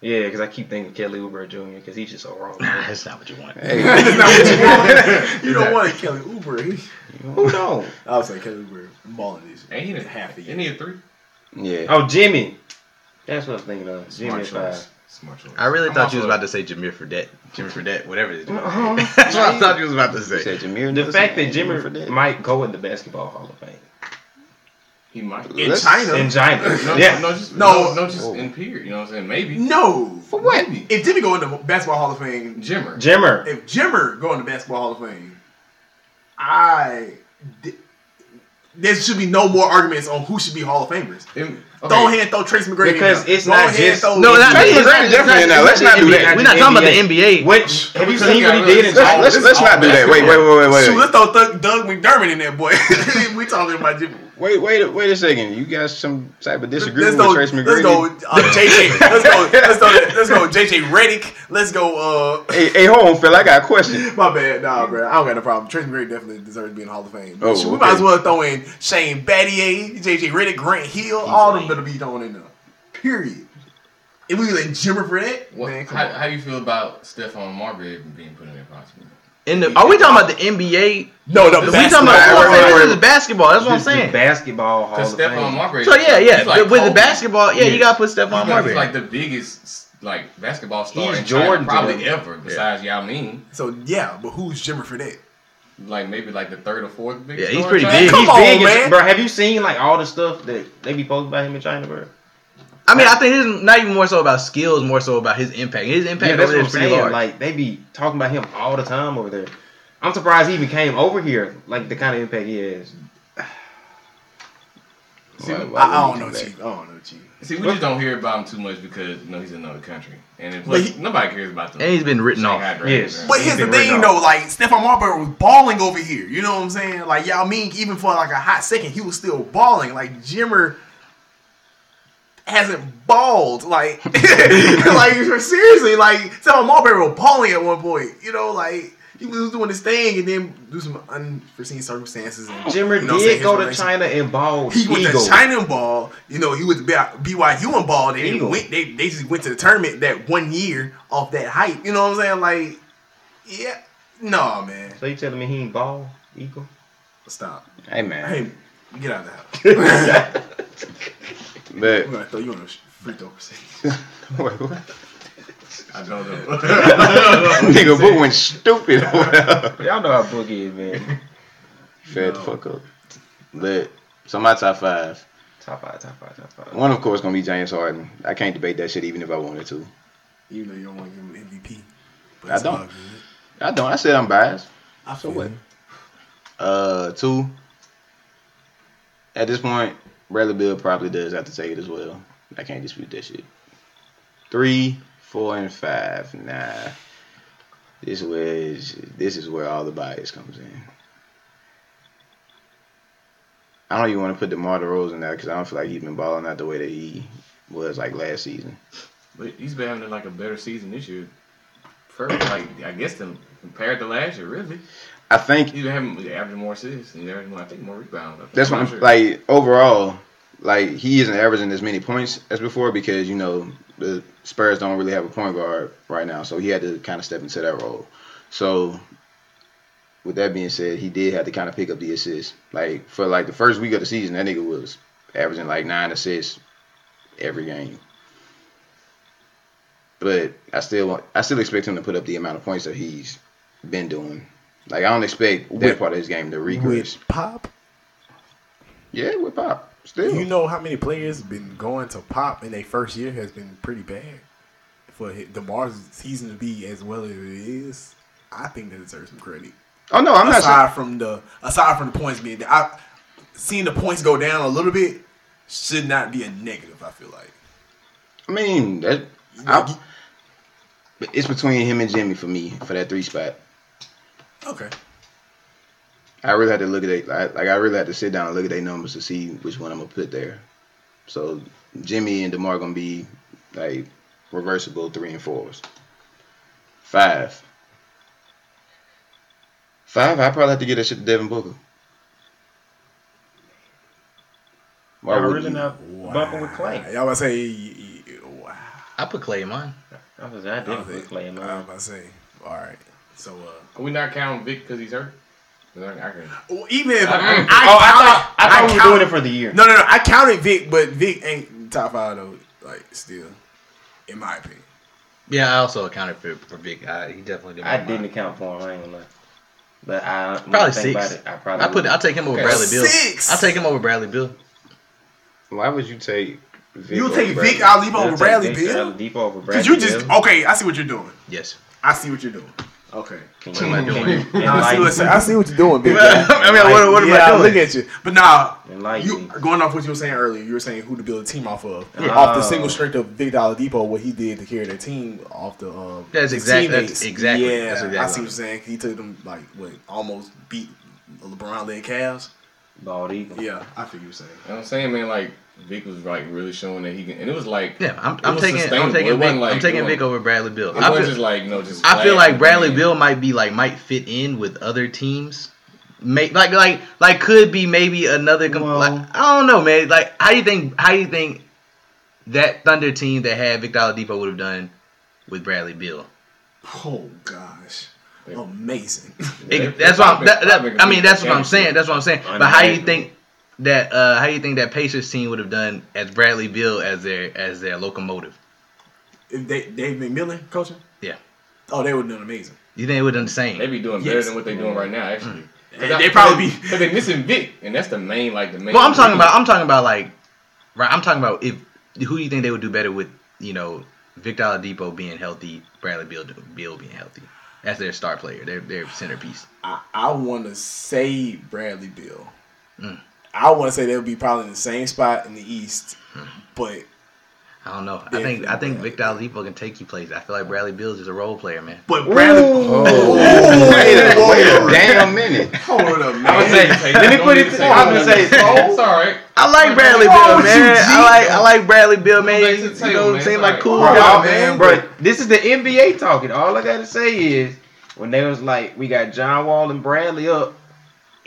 Yeah, because I keep thinking Kelly Oubre Jr. because he's just so wrong. *laughs* that's not what you want. Hey, That's not what you want. *laughs* You don't want Kelly Oubre. He, Who don't? I was saying Kelly Oubre balling this. Ain't he the half the Ain't he a three? yeah. Oh, Jimmy. That's what I was thinking of. Smart Jimmy choice. five. Smart choice. I really I'm thought you was about to say Jameer Fredette. Jimmy Fredette, whatever it is. Uh-huh. *laughs* That's what I thought you was about to You say. said Jameer The fact that and Jimmy Fredette. might go in the Basketball Hall of Fame. He might. In Let's- China. In China. No, yeah. no, just No. no, no, just Whoa. in period. You know what I'm saying? Maybe. no. For what? Maybe. If Jimmy go in the Basketball Hall of Fame, Jimmer. Jimmer. if Jimmer go in the Basketball Hall of Fame, I. There should be no more arguments on who should be Hall of Famers. Him- Throw okay. hand, throw Tracy McGrady. Because it's not just- throw- No, not Tracy it's McGrady definitely in there. Let's not do that. We're not talking about the NBA. Which have you Because seen he what he did in rid of- China? Let's, let's not do that. Wait, wait, wait, wait, wait. Let's throw Doug, Doug McDermott in there, boy. *laughs* *laughs* we talking about Jimmy. wait, wait, wait a second. You got some type of Let's disagreement go. with Tracy Let's go. Uh, JJ. *laughs* Let's go. Let's go. Let's go. JJ Redick. Let's go. Uh, Hey, hey, hold on, Phil. I got a question. my bad. Nah, bro. I don't got no problem. Tracy McGrady definitely deserves to be in the Hall of Fame. Oh, we okay. might as well throw in Shane Battier, JJ Redick, Grant Hill. all of them better be thrown in there. Period. If we let Jimmer Fredette, What, man, come how, on. how you feel about Stephon Marbury being put in there possibly? In the, are we talking about the NBA? no, no, We the talking about basketball. Wait, wait, wait, this is basketball. That's what I'm Just the saying. Basketball Hall of Stephon Fame. Marbury. So yeah, yeah. like with the basketball, yeah, you gotta put Stephon He's like, Marbury. he's like the biggest like basketball star He's in Jordan to probably ever, besides Yao Ming. So yeah, but who's Jimmer Fredette? Like maybe like the third or fourth biggest. Yeah, he's star in pretty China. big. Come He's on, big, man. bro. Have you seen like all the stuff that they be posting about him in China, bro? I mean, I think it's not even more so about skills, more so about his impact. His impact Yeah, that's over what I'm pretty saying. large. Like they be talking about him all the time over there. I'm surprised he even came over here. Like the kind of impact he has. See, *sighs* Why- why I, I don't know, do Chief. I don't know, Chief. See, we just don't hear about him too much because you know he's in another country, and then But plus, he- nobody cares about them. and he's been written off. Shanghai Dragons, Yes. right? But He's here's the thing, though. off. Like Stephon Marbury was balling over here. You know what I'm saying? Like Yao Ming, even for like a hot second, he was still balling. Like Jimmer, hasn't balled. Like, *laughs* like seriously, like Sam Marbury was balling at one point. You know, like he was doing his thing, and then do some unforeseen circumstances. And, Jimmer you know what I'm saying, did go to China and ball. He went Eagle. to China and ball. You know, he was BYU and ball. They Eagle. went. They they just went to the tournament that one year off that hype. You know what I'm saying? Like, yeah, no man, So you telling me he ain't ball? Eagle. stop. Hey man, Hey, get out of the house. *laughs* *laughs* but I'm gonna throw you on a free throw percentage. *laughs* wait, what? I don't know. *laughs* nigga, book went stupid. *laughs* Y'all know how Boogie is, man. Fed the fuck up. But so my top five. Top five, top five, top five. One of course gonna be James Harden. I can't debate that shit even if I wanted to. Even though you don't want to give him MVP. But I don't. I don't. I said I'm biased. I So what? you. Uh, two. At this point, Bradley Bill probably does have to take it as well. I can't dispute that shit. Three, four, and five. Nah. This was this is where all the bias comes in. I don't even want to put DeMar DeRozan in there because I don't feel like he's been balling out the way that he was like last season. But he's been having like a better season this year. First, like I guess them compared to last year, really. I think He's been having averaging more assists and I think more rebounds. Think. That's what I'm I'm sure. like overall. Like he isn't averaging as many points as before because you know the Spurs don't really have a point guard right now, so he had to kind of step into that role. So with that being said, he did have to kind of pick up the assists. Like for like the first week of the season, that nigga was averaging like nine assists every game. But I still want, I still expect him to put up the amount of points that he's been doing. Like I don't expect that With- part of his game to regress. With Pop, Yeah, with Pop. Still. you know how many players been going to Pop in their first year has been pretty bad. For DeMar's season to be as well as it is, I think that deserves some credit. oh no, I'm not saying. aside from the aside from the points being, I seeing the points go down a little bit should not be a negative. I feel like. I mean, that I, it's between him and Jimmy for me for that three spot. Okay. I really had to look at it. Like, like I really had to sit down and look at their numbers to see which one I'm gonna put there. So Jimmy and Demar gonna be like reversible three and fours. Five. Five. I probably have to get that shit to Devin Booker. Why Y'all really you? not bumping with Klay. Y'all about to say, y- y- wow. I put Klay in mine. I was I did put Klay in mine. I was mine. about to say, all right. So, uh, Are we not counting Vic because he's hurt? 'Cause I, I can, well, even if I, oh, I counted- thought I thought we were count- doing it for the year. No, no, no. I counted Vic, but Vic ain't top five though. Like, still, in my opinion. Yeah, I also accounted for for Vic. I, he definitely did. I make didn't mine. account for him. I ain't gonna lie. But I Probably think six. About it, I probably I put. I'll take him over Okay. Bradley Bill. Six. I'll take him over Bradley Bill. Why would you take? Vic You take Vic out, leave I'll leave over Bradley Bill. Oladipo over Bradley Cause you just okay. I see what you're doing. Yes. I see what you're doing. Okay. Can What am I you- doing? can you *laughs* I see, what, I see what you're doing, big *laughs* guy. I guy. mean, what, what am yeah, I doing? look at you. But now, enlighten you going off what you were saying earlier. You were saying who to build a team off of, Yeah. off the single strength of Big Dollar Depot, what he did to carry their team off the. Um, That's his exact- that's exactly- Yeah, that's exactly I what see I'm what you're saying. He took them like what almost beat LeBron led Cavs. Bald eagle. Yeah, I feel you saying. you know what I'm saying, man, like Vic was like really showing that he can, and it was like, Yeah, I'm, I'm was taking. I'm taking It Vic. wasn't like- I'm taking Vic over Bradley Bill. I wasn't feel, just like you know just. I feel like Bradley and- Bill might be like might fit in with other teams. May, like like like could be maybe another. Com- Well- like, I don't know, man. Like how you think how you think that Thunder team that had Victor Oladipo would have done with Bradley Bill? Oh gosh, amazing. Yeah, It- that's what I'm, that, that, I mean. That's what I'm saying. That's what I'm saying. But how do you think that uh how do you think that Pacers team would have done as Bradley Bill as their as their locomotive? if they Dave McMillan coaching, Yeah. oh, they would have done amazing. You think it would have done the same? They'd be doing better Yes. than what they're doing right now, actually. And they probably be. Because they're missing Vic, and that's the main, like the main. Well, I'm talking about. I'm talking about like, right? I'm talking about if who do you think they would do better with? You know, Victor Oladipo being healthy, Bradley Bill Bill being healthy. That's their star player. Their their centerpiece. I, I want to say Bradley Bill. Mm. I want to say they'll be probably in the same spot in the East, but I don't know. I think I think Bradley Victor Oladipo can take you places. I feel like Bradley Bill's is a role player, man. but Bradley. Oh. Whoa, Wait a- whoa, wait a a damn minute. Hold up, man. I would say, let me put it. I'm gonna say, It's all right. I like Bradley What's wrong Bill, with man. you, G? I like I like Bradley Bill, man. You the table, know, man. seem It's like cool right. Bro, man. bro, this is the NBA talking. All I gotta say is when they was like, we got John Wall and Bradley up,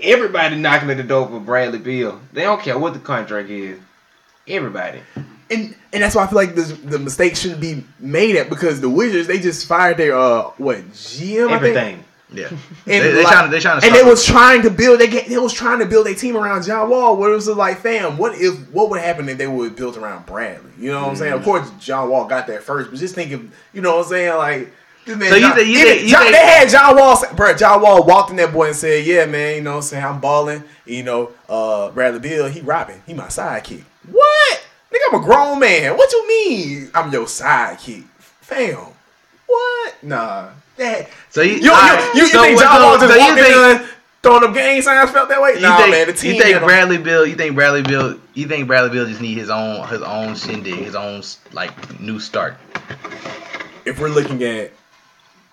everybody knocking at the door for Bradley Bill. They don't care what the contract is. Everybody. and and that's why I feel like this, the mistake shouldn't be made at because the Wizards they just fired their uh what GM I think Everything. Yeah, and they, they like- trying to they trying to and they was trying to build they get they was trying to build a team around John Wall. Where it was like, fam, what if what would happen if they would have built around Bradley? You know what I'm saying? Of course, John Wall got there first, but just think of you know what I'm saying like. So you John, you even you John- they had John Wall, bro. John Wall walked in that boy and said, "Yeah, man, you know, what I'm saying I'm balling. You know, uh, Bradley Bill, he robbing, he my sidekick. What? Nigga, I'm a grown man. What you mean? I'm your sidekick, fam. What? Nah, that So you, you, you, you, you so think John so- Wall just so you walked in think- throwing up gang signs felt that way? You Nah, think, man, the team. you think Bradley Bill? You think Bradley Bill? You think Bradley Bill just need his own his own shindig, his own like new start? if we're looking at,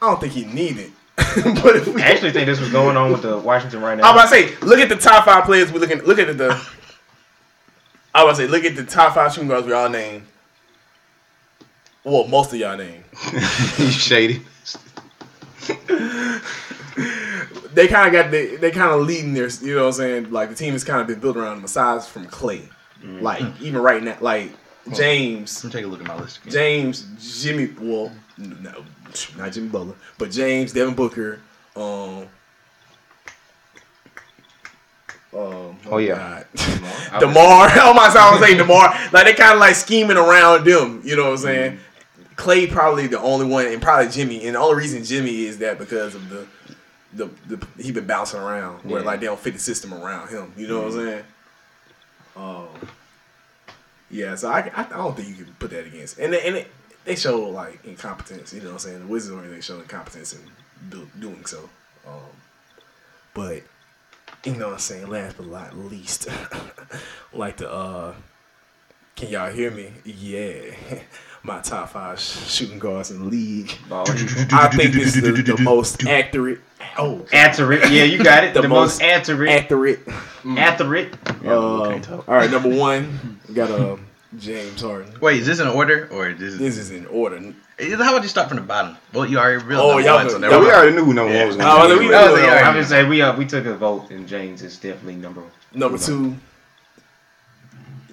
I don't think he needed. *laughs* but if we, I actually think this was going on with the Washington right now. I'm about to say, look at the top five players. we're looking. Look at the. I was about to say, look at the top five shooting guards we all named. Well, most of y'all named. *laughs* He's shady. They kind of got the, they kind of leading their, you know what I'm saying? Like the team has kind of been built around them aside from Klay. Mm-hmm. Like even right now, like James, Let me take a look at my list again. James, Jimmy, well, no, not Jimmy Butler, but James, Devin Booker, um, um, Oh, yeah. God. *laughs* Demar. *laughs* Oh my, I was saying *laughs* Demar. Like they kind of like scheming around them. You know what I'm saying? Klay probably the only one, and probably Jimmy. And the only reason Jimmy is that because of the the, the he been bouncing around where Yeah. like they don't fit the system around him. You know what I'm saying? Oh, yeah. So I, I I don't think you can put that against. And and it, they show like incompetence. You know what I'm saying? The Wizards already they show incompetence in do, doing so. Um, but you know what I'm saying? Last but not least, *laughs* like the uh, can y'all hear me? Yeah. *laughs* My top five shooting guards in the league. Ball. I think this is the, the most accurate. Oh, Accurate. Yeah, you got it. *laughs* The The, most most accurate. accurate. Accurate. Um, all right, number one, we got uh, James Harden. Wait, is this in order or is this? This is in order. How about you start from the bottom? Well, you already real. Oh, number y'all one, know- so yeah, never we already knew who number Yeah. one was Oh, going to we be. know. anyway. Yeah. I'm just saying we uh, we took a vote and James is definitely number one. Number two,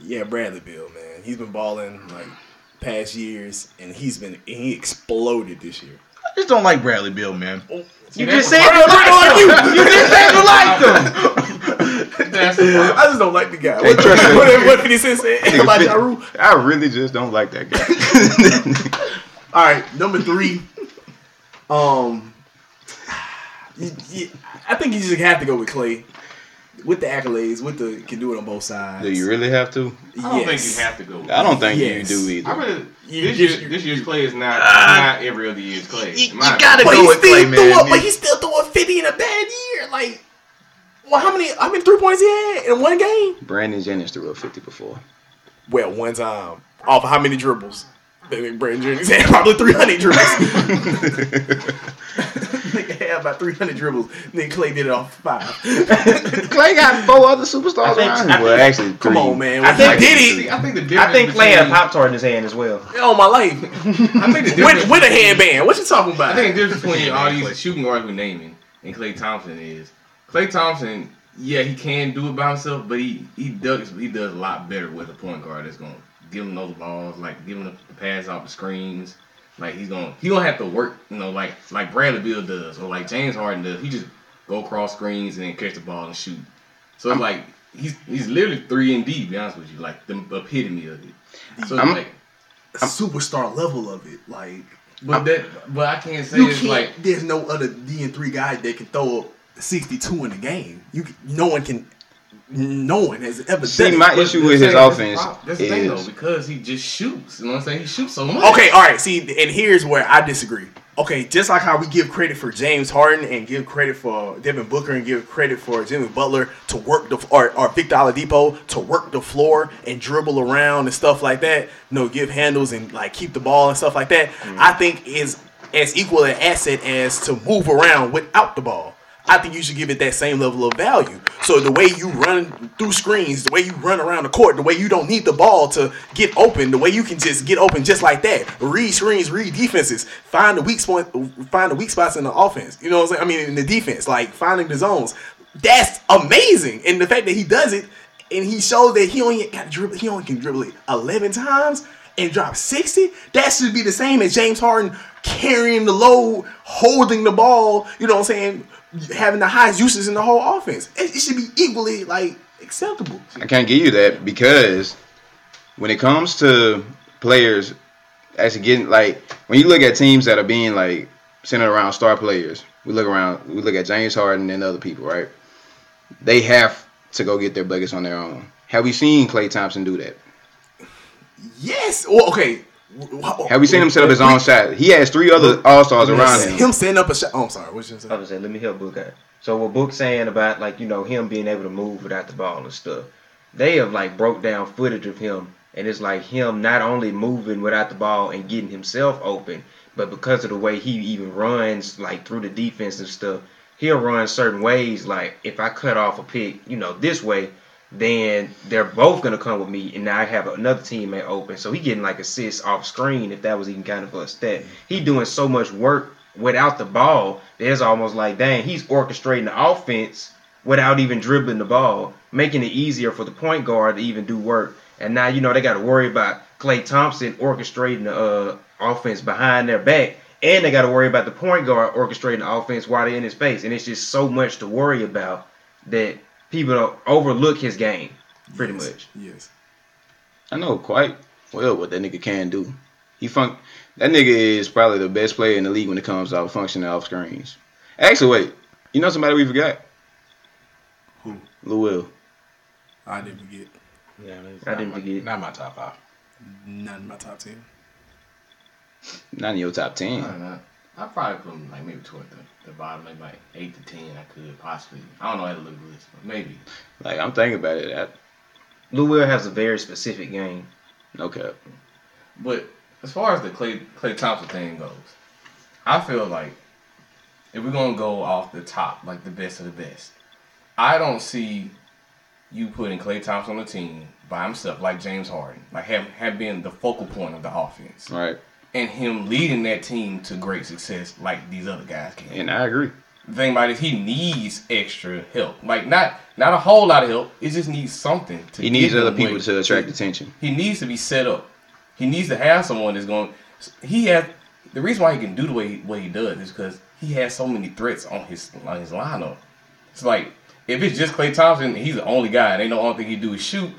yeah, Bradley Bill, man. He's been balling like past years, and he's been he exploded this year. I just don't like Bradley Bill, man. You just said I you don't like him. You just said you liked him. That's the *laughs* problem. I just don't like the guy. Hey, What, trust me. what, what 50 Cent said about Ja Rule? I really just don't like that guy. *laughs* All right, number three. Um, *sighs* you- you- I think you just have to go with Klay, with the accolades, with the can do it on both sides. Do you really have to? I don't Yes. think you have to go. with I don't think Yes. you do I either. really You this just- year this year's Klay is not ah. not every other year's Klay. You, in you gotta But go with still Klay, man. up. But he still threw a fifty in a bad year. Like, well, how many? How many three points he had in one game? Brandon Jennings threw a 50 before. Well, one time. Off of how many dribbles? I think Brandon Jennings *laughs* had probably 300 dribbles. *laughs* *laughs* Nigga had about 300 dribbles. Then Klay did it off five. *laughs* Klay got four other superstars I think- around him. Well, actually, three. Come on, man. I think- he did it I think the difference I think Klay had a pop tart in his hand as well. all my life. *laughs* I think the difference with, with a headband. What you talking about? I think the difference between *laughs* all these shooting guards we're naming and Klay Thompson is Klay Thompson. Yeah, he can do it by himself, but he he does he does a lot better with a point guard that's gonna give him those balls, like give him the pass off the screens. Like he's gonna he gonna have to work, you know, like like Bradley Bill does or like James Harden does. He just go across screens and then catch the ball and shoot. So it's like he's he's literally three and D. Be honest with you, like the epitome of it. So I'm- like, superstar level of it. Like but that but I can't say it's can't. like there's no other D and three guy that can throw up 62 in the game. You no one can. No one has ever See, done it. my But issue with his offense That's the thing though, is because he just shoots. You know what I'm saying? He shoots so much. Okay, all right. See, and here's where I disagree. Okay, just like how we give credit for James Harden and give credit for Devin Booker and give credit for Jimmy Butler to work the or, or Victor Oladipo to work the floor and dribble around and stuff like that. You know, give handles and like keep the ball and stuff like that. Mm. I think is as equal an asset as to move around without the ball. I think you should give it that same level of value. So the way you run through screens, the way you run around the court, the way you don't need the ball to get open, the way you can just get open just like that. Read screens, read defenses, find the weak spot, find the weak spots in the offense. You know what I'm saying? I mean, in the defense, like finding the zones. That's amazing. And the fact that he does it and he shows that he only got dribble, he only can dribble it 11 times and drop 60. That should be the same as James Harden carrying the load, holding the ball. You know what I'm saying? Having the highest uses in the whole offense. It, it should be equally like acceptable. I can't give you that because when it comes to players actually getting like when you look at teams that are being like centered around star players, we look around we look at James Harden and other people, right? They have to go get their buckets on their own. Have we seen Klay Thompson do that? Yes. Well, okay. Have we seen him set up his own shot? He has three other all stars around him. Him setting up a shot. Oh, I'm sorry. What you I say? was saying, let me help Book out. So what Book's saying about like you know him being able to move without the ball and stuff, they have like broke down footage of him, and it's like him not only moving without the ball and getting himself open, but because of the way he even runs like through the defense and stuff, he'll run certain ways. Like if I cut off a pick, you know, this way, then they're both gonna come with me, and now I have another teammate open. So he getting like assists off screen if that was even kind of a stat. He doing so much work without the ball. There's almost like dang, he's orchestrating the offense without even dribbling the ball, making it easier for the point guard to even do work. And now you know they got to worry about Klay Thompson orchestrating the uh, offense behind their back. And they got to worry about the point guard orchestrating the offense while they're in his face. And it's just so much to worry about that people don't overlook his game, pretty Yes. much. Yes. I know quite well what that nigga can do. He fun that nigga is probably the best player in the league when it comes to functioning off screens. Actually, wait, you know somebody we forgot? Who? Lou Will. I didn't forget. Yeah, I didn't my- forget. Not my top five. Not in my top ten. Not in your top ten. I don't know. I'd probably put him like maybe toward the, the bottom, maybe like eight to ten. I could possibly. I don't know how to look at the list, but maybe. Like I'm thinking about it. I, Lou Will has a very specific game. no cap. But as far as the Klay Klay Thompson thing goes, I feel like if we're gonna go off the top, like the best of the best, I don't see you putting Klay Thompson on the team by himself, like James Harden, like have have been the focal point of the offense, Right. And him leading that team to great success, like these other guys can. And I agree. The thing about it is he needs extra help, like not not a whole lot of help. It just needs something to. He needs other people to attract attention. he needs to be set up. He needs to have someone that's going. He has the reason why he can do the way what he does is because he has so many threats on his on his lineup. It's like if it's just Klay Thompson, he's the only guy. and They know only thing he do is shoot.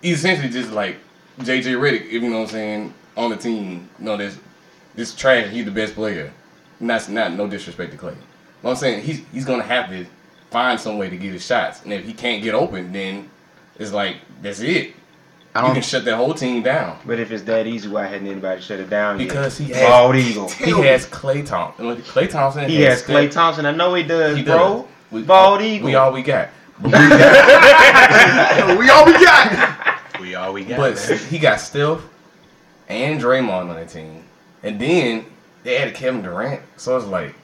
He's essentially just like JJ Redick, if you know what I'm saying, on the team. You know, this this trash. He's the best player. And that's not no disrespect to Klay. What I'm saying he's he's gonna have to find some way to get his shots, and if he can't get open, then it's like that's it. I You can don't. shut that whole team down But if it's that easy, why hadn't anybody shut it down yet? because he has Bald Eagle. *laughs* he has Klay Thompson. Klay Thompson. He has Klay Thompson. I know he does, He bro. does. We, Bald Eagle. *laughs* We all we got. we all we got. We all we got. But man. he got Steph and Draymond on the team, and then they added Kevin Durant. So it's like,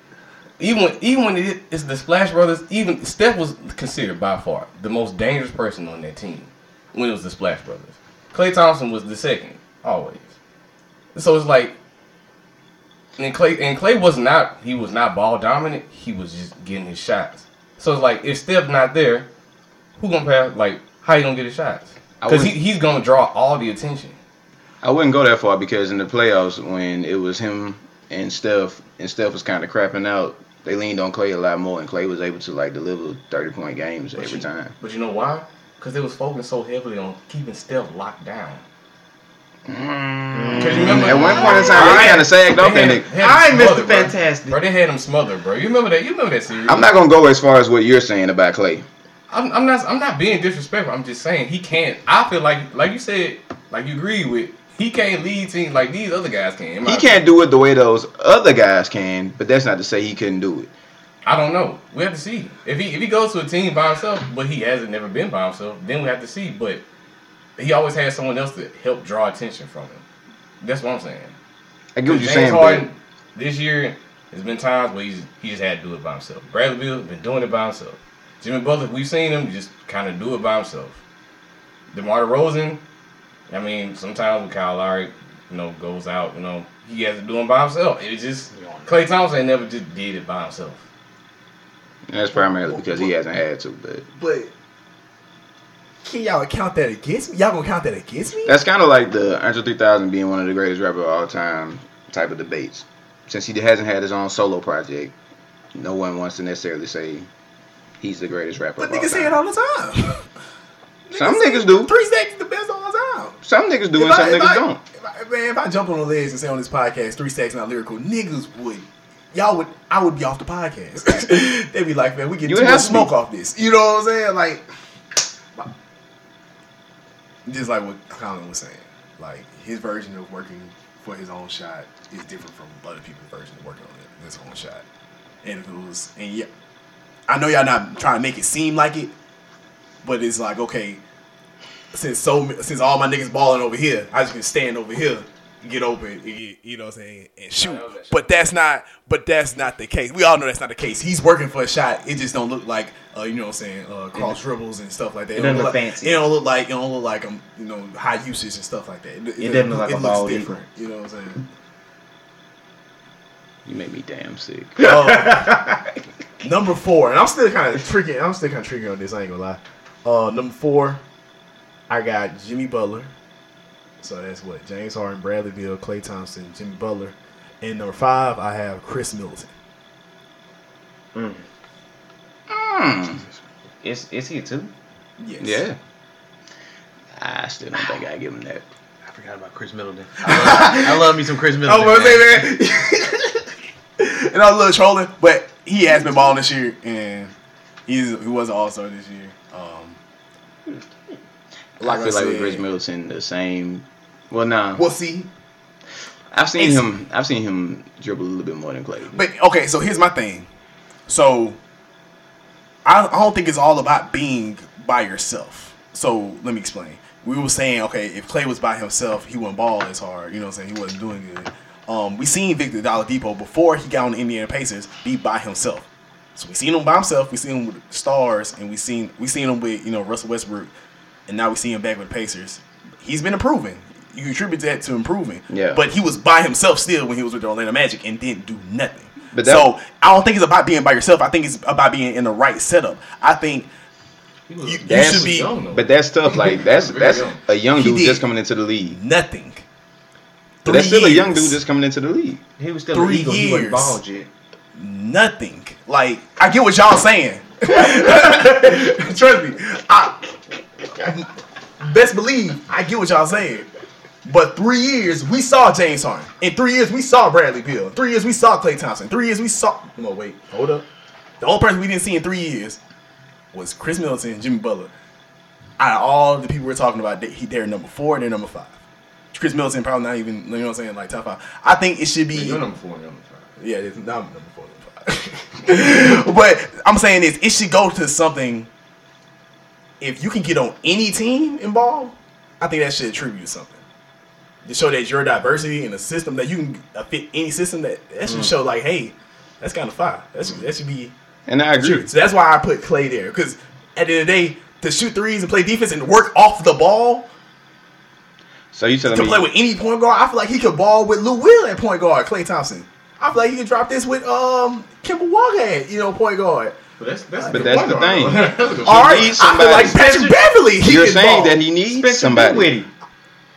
even when, even when it- it's the Splash Brothers, even Steph was considered by far the most dangerous person on that team when it was the Splash Brothers. Klay Thompson was the second always. So it's like, and Klay and Klay was not he was not ball dominant. He was just getting his shots. So it's like if Steph not there, who gonna pass? Like how you gonna get his shots? Because he, he's gonna draw all the attention. I wouldn't go that far because in the playoffs, when it was him and Steph, and Steph was kind of crapping out, they leaned on Klay a lot more, and Klay was able to like deliver thirty point games But every you- time. But you know why? Because they was focusing so heavily on keeping Steph locked down. Mm. Cause you remember At one point in time, they kind of sagged off that They nigga. had- had I him Mr. smothered, bro. Fantastic. Bro, they had him smothered, bro. You remember that? You remember that series? I'm not gonna go as far as what you're saying about Klay. I'm, I'm not. I'm not being disrespectful. I'm just saying he can't. I feel like, like you said, like you agree with. He can't lead teams like these other guys can. He can't do it the way those other guys can, but that's not to say he couldn't do it. I don't know. We have to see if he if he goes to a team by himself, but he hasn't never been by himself. Then we have to see. But he always has someone else to help draw attention from him. That's what I'm saying. I get what you're James saying, Harden this year There's been times where he's, he just had to do it by himself. Bradley Beal been doing it by himself. Jimmy Butler, we've seen him just kind of do it by himself. DeMar DeRozan, I mean, sometimes when Kyle Lowry, you know, goes out, you know, he has to do it by himself. It just Klay Thompson never just did it by himself. And that's primarily because he hasn't had to. But But can y'all count that against me? Y'all gonna count that against me? that's kind of like the Andre 3000 being one of the greatest rappers of all time type of debates. Since he hasn't had his own solo project, no one wants to necessarily say he's the greatest rapper. But of all niggas say it all the time. *laughs* Some niggas do. Three stacks is the best all the time. Some niggas do and If some I- if niggas I- don't. if I- man, if I jump on the ledge and say on this podcast, three stacks not lyrical, niggas would. Y'all would, I would be off the podcast. *laughs* They'd be like, man, we get You too much have to be. smoke off this. You know what I'm saying? Like, just like what Colin was saying. Like, his version of working for his own shot is different from other people's version of working on it, his own shot. And if it was, and yeah, I know y'all not trying to make it seem like it, but it's like, okay, since so since all my niggas balling over here, I just can stand over here, get open, you you know what I'm saying, and shoot. But that's not. But that's not the case. We all know that's not the case. He's working for a shot. It just don't look like, uh, you know what I'm saying, uh, cross dribbles and stuff like that. It doesn't don't look like, fancy. It don't look like it don't look like um, you know, high usage and stuff like that. It doesn't look like a looks ball different. You know what I'm saying? You make me damn sick. Uh, *laughs* number four, and I'm still kind of tricky. I'm still kind of tricky on this. I ain't gonna lie. Uh, number four, I got Jimmy Butler. So that's what James Harden, Bradley Beal, Klay Thompson, Jimmy Butler, and number five, I have Khris Middleton. Mm. Is is he too? Yes. Yeah. I still don't think I give him that. I forgot about Khris Middleton. I love, I love me some Khris *laughs* I Middleton. was gonna man. say, man. *laughs* and I was a little trolling, but he has been balling this year, and he's he was an All Star this year. Um, like I feel like with Khris Middleton, the same. Well, nah. We'll see. I've seen it's- him. I've seen him dribble a little bit more than Klay. But okay, so here's my thing. So I, I don't think it's all about being by yourself. So let me explain. We were saying, okay, if Klay was by himself, he wouldn't ball as hard. You know what I'm saying? He wasn't doing good. Um, we seen Victor Oladipo before he got on the Indiana Pacers be by himself. So we seen him by himself. We seen him with stars, and we seen we seen him with you know Russell Westbrook, and now we see him back with the Pacers. He's been improving. You attribute that to improving. Yeah. But he was by himself still when he was with the Orlando Magic and didn't do nothing. But that- so I don't think it's about being by yourself. I think it's about being in the right setup. I think you, you should be young. But that's tough. Like *laughs* that's Very that's young. a young dude just coming into the league. nothing. But that's Three still a young dude just coming into the league. He was still Three an eagle. He wasn't years. bald yet. nothing. Like I get what y'all saying. *laughs* Trust me. I *laughs* best believe I get what y'all saying. But three years we saw James Harden. In three years we saw Bradley Beal. In three years we saw Klay Thompson. Three years we saw. No wait, hold up. The only person we didn't see in three years was Khris Middleton and Jimmy Butler. Out of all the people we're talking about, he they're number four and they're number five. Khris Middleton probably not even you know what I'm saying like top five. I think it should be. You're number four, number five. Yeah, it's not number four, number five. *laughs* but I'm saying this, it should go to something. If you can get on any team involved, I think that should attribute to something. To show that your diversity in a system that you can uh, fit any system that that should show like, hey, that's kind of fire. That should that should be And I agree. true. So that's why I put Klay there because at the end of the day, to shoot threes and play defense and work off the ball So you telling to me play with any point guard. I feel like he could ball with Lou Will at point guard, Klay Thompson. I feel like he could drop this with um Kemba Walker at, you know, point guard. But that's that's But good that's the thing. though. *laughs* That's All right, I somebody- feel like Patrick Beverley. He you're can saying ball. that he needs Spencer somebody. Dinwiddie.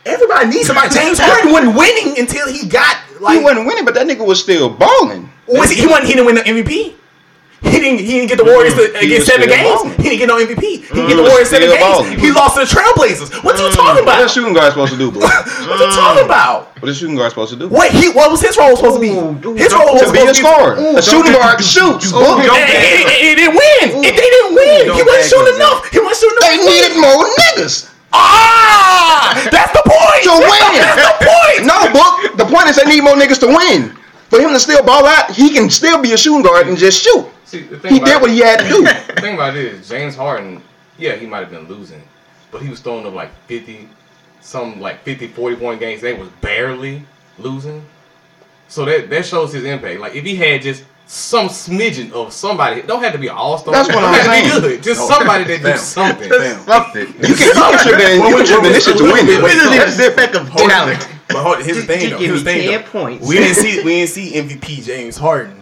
Everybody needs somebody. James Harden wasn't winning until he got like. he wasn't winning, but that nigga was still balling. was he, he wasn't. He didn't win the MVP. He didn't. He didn't get the Warriors mm-hmm. to, He against seven games. balling. He didn't get no MVP. He didn't get the mm-hmm. Warriors seven games. balling. He lost to the Trailblazers. What you mm-hmm. talking about? What a shooting guard supposed to do, boy? *laughs* What you talking about? What a shooting guard supposed to do? What he? What was his role supposed to be? Ooh, His role was To be a scorer. Ooh, A shooting guard shoots. Ooh, And, and, and- and it didn't win. It, they didn't win. He wasn't shooting enough. He wasn't shooting enough. They needed more niggas Ah, that's the point. to win. That's the point. No, book. The point is they need more niggas to win. For him to still ball out, he can still be a shooting guard and just shoot. See, the thing He did what he had to do. *laughs* The thing about it is, James Harden, yeah, he might have been losing, but he was throwing up like 50, some like 50, 40 point games. They was barely losing. So that that shows his impact. Like if he had just some smidgen of somebody, it don't have to be an all star. That's what *laughs* I'm Be saying. good. Just No. somebody that *laughs* do something. Fam. Something. You can, you can trip that in, you can trip in to win it. Wait, This is the effect of Hold talent. But hold, here's the thing though. Here's the thing though. points. We didn't see we didn't see MVP James Harden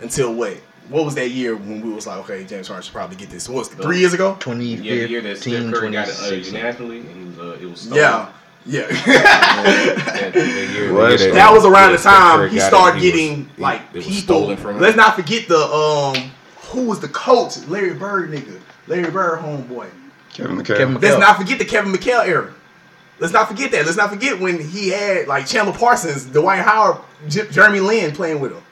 until what? What was that year when we was like, okay, James Harden should probably get this? What was it, three years ago? Yeah, the year that Steph Curry got it uh, 2016. and he was uh, it was stolen. Yeah, *laughs* *laughs* yeah. that, that year, Was the that was around yeah, the time he got it, started he getting he- like it was people. stolen from him. Let's not forget the um who was the coach, Larry Bird nigga, Larry Bird homeboy. Kevin McHale. Kevin Let's not forget the Kevin McHale era. Let's not forget that. Let's not forget when he had like Chandler Parsons, Dwight Howard, J- Jeremy Lin playing with him.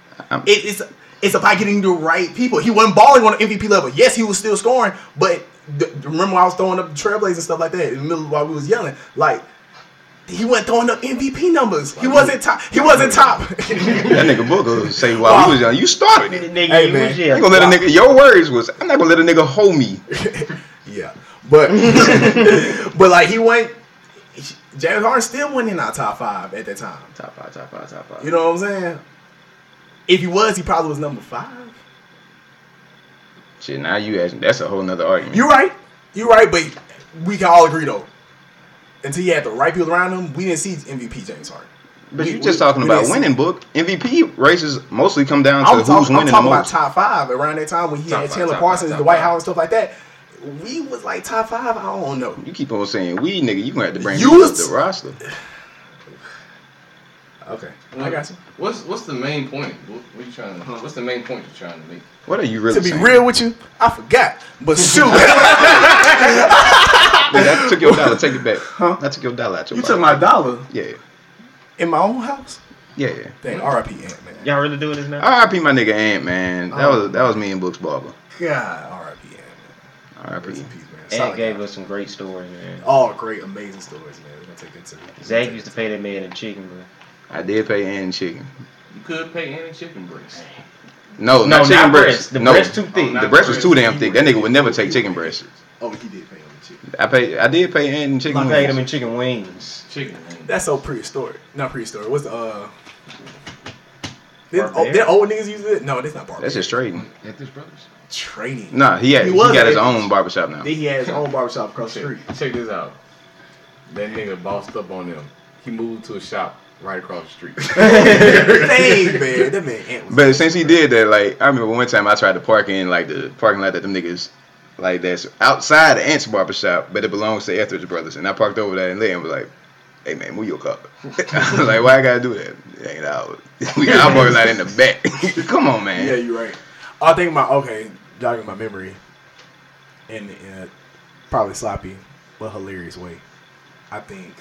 It, it's it's about getting the right people. He wasn't balling on the MVP level. Yes, he was still scoring, but th- remember when I was throwing up the trailblazers and stuff like that in the middle while we was yelling, like he wasn't throwing up MVP numbers. He wasn't top. He wasn't top. That nigga Booker say while we was young, you started it. Nigga, Hey, you man. was yeah. ain't gonna let a nigga. Your words was, I'm not gonna let a nigga hold me. *laughs* yeah, but *laughs* but like he went. James Harden still wasn't in our top five at that time. Top five, top five, top five. You know what I'm saying? If he was, he probably was number five. Shit, now you asking. That's a whole nother argument. You're right. You're right, but we can all agree though. Until you had the right people around him, we didn't see MVP James Harden. but we- you just we- talking we about winning book. MVP races mostly come down to who's talking, I'm talking about top five around that time when he Top had Chandler Parsons, Dwight five. Howard, stuff like that. We was like top five. I don't know. You keep on saying we, nigga. You gonna have to bring You was- the roster. *sighs* *sighs* *sighs* Okay, I got you. What's what's the main point? What, what you trying? To, what's the main point you're trying to make? What are you really To be saying? real with you, I forgot. But *laughs* shoot, Nigga, I took your dollar. Take it back. Huh? I took your dollar out your you took my dollar Yeah, in my own house. yeah, yeah. Dang, R.I.P. Ant man. Y'all really doing this now? R.I.P. my nigga Ant man. That Oh. was that was me and Books Barber. God, R.I.P. Ant man. R.I.P. Rest in peace, man. Ant gave guy. us some great stories, man. all great, amazing stories, man. We're gonna take that to Zach used to pay that man a chicken, bro. I did pay Ant chicken. You could pay any chicken breast. No, No, not chicken not breast. breast. The no, breast too thick. Oh, the breast was too damn thick. That nigga would never take chicken breast. Oh, he did pay him chicken. I paid. I did pay Ant and chicken. I paid him in chicken wings. Chicken. man. That's so prehistoric. Not prehistoric. What's the uh? Then, oh, Barbarian? old niggas use it. No, that's not barbarian. That's just trading. Anthony's brothers. training. Nah, he had He he, got his own barbershop now. Then he had his own barbershop across the street. check this out. That nigga bossed up on them. He moved to a shop right across the street. *laughs* Dang, man, that man Ant. But since he did that, like I remember one time I tried to park in like the parking lot that them niggas like that's outside the Ant's barbershop, but it belongs to Etheridge Brothers. And I parked over there and they was like, Hey man, move your car. *laughs* Like, why I gotta do that? It ain't out. *laughs* We got our parking lot in the back. Come on, man. Yeah, you're right. I think my okay, jogging my memory, in, in a probably sloppy but hilarious way. I think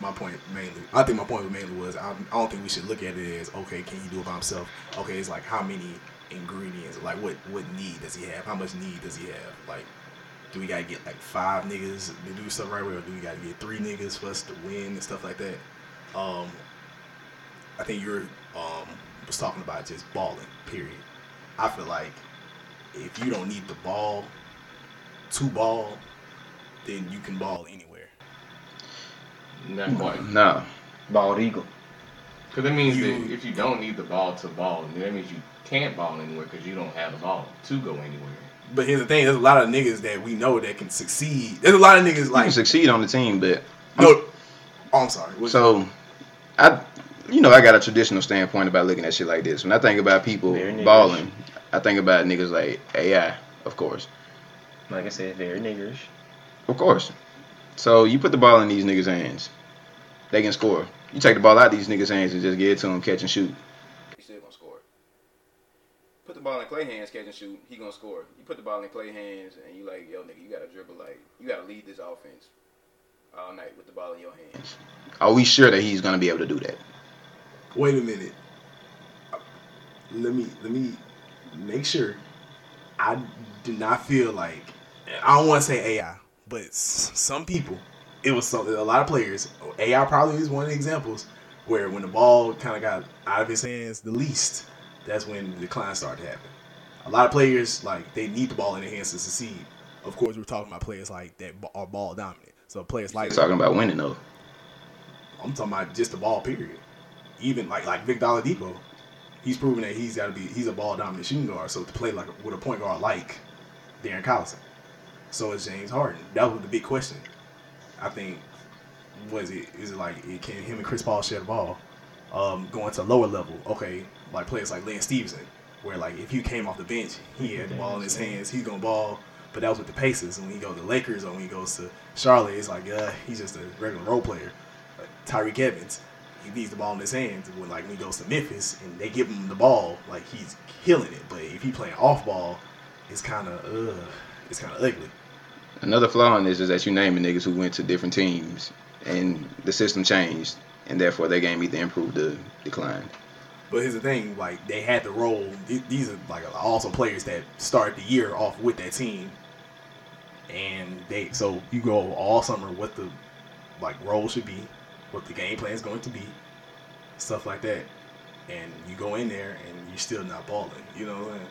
my point mainly. I think my point mainly was I, don't think we should look at it as okay, can he do it by himself? Okay, it's like how many ingredients, like what what need does he have? How much need does he have? Like, do we gotta get like five niggas to do stuff right or do we gotta get three niggas for us to win and stuff like that? Um, I think you're um was talking about just balling. Period. I feel like if you don't need the ball to ball, then you can ball anywhere. Not quite. No. Bald eagle. Because that means You- that if you don't need the ball to ball, then that means you can't ball anywhere because you don't have the ball to go anywhere. But here's the thing: there's a lot of niggas that we know that can succeed. There's a lot of niggas You can like succeed on the team, but no. Oh, I'm sorry. What- So, I, you know, I got a traditional standpoint about looking at shit like this. When I think about people Very balling, I think about niggas like AI, of course, Like I said, very niggerish. of course. So you put the ball in these niggas' hands, they can score. You take the ball out these niggas' hands and just get it to them, catch and shoot. He still gonna score. Put the ball in Klay hands, catch and shoot. He gonna score. You put the ball in Klay hands, and you like, yo, nigga, you gotta dribble like, you gotta lead this offense all night with the ball in your hands. Are we sure that he's gonna be able to do that? Wait a minute. Let me let me make sure. I do not feel like I don't want to say AI, but some people, it was some, a lot of players. AI probably is one of the examples where when the ball kind of got out of his hands the least, that's when the decline started to happen. A lot of players like they need the ball in their hands to succeed. Of course, we're talking about players like that are ball dominant. So players like Talking about winning though. I'm talking about just the ball period. even like like Vic Oladipo, he's proven that he's got to be he's a ball dominant shooting guard. So to play like with a point guard like Darren Collison, so is James Harden. That was the big question. I think was it is it like it can him and Chris Paul share the ball? Um, going to lower level, okay, like players like Lance Stephenson, where like if you came off the bench, he had the ball in his hands, he's gonna ball. But that was with the Pacers. And when he goes to the Lakers or when he goes to Charlotte, it's like, uh, he's just a regular role player. Like Tyreke Evans, he needs the ball in his hands. When like when he goes to Memphis and they give him the ball, like he's killing it. But if he playing off ball, it's kind of uh, it's kind of ugly. Another flaw in this is that you naming niggas who went to different teams and the system changed, and therefore their game either improved or declined. But here's the thing: like they had the role. These are like awesome players that start the year off with that team, and they so you go all summer what the like role should be, what the game plan is going to be, stuff like that, and you go in there and you're still not balling. You know what I'm saying?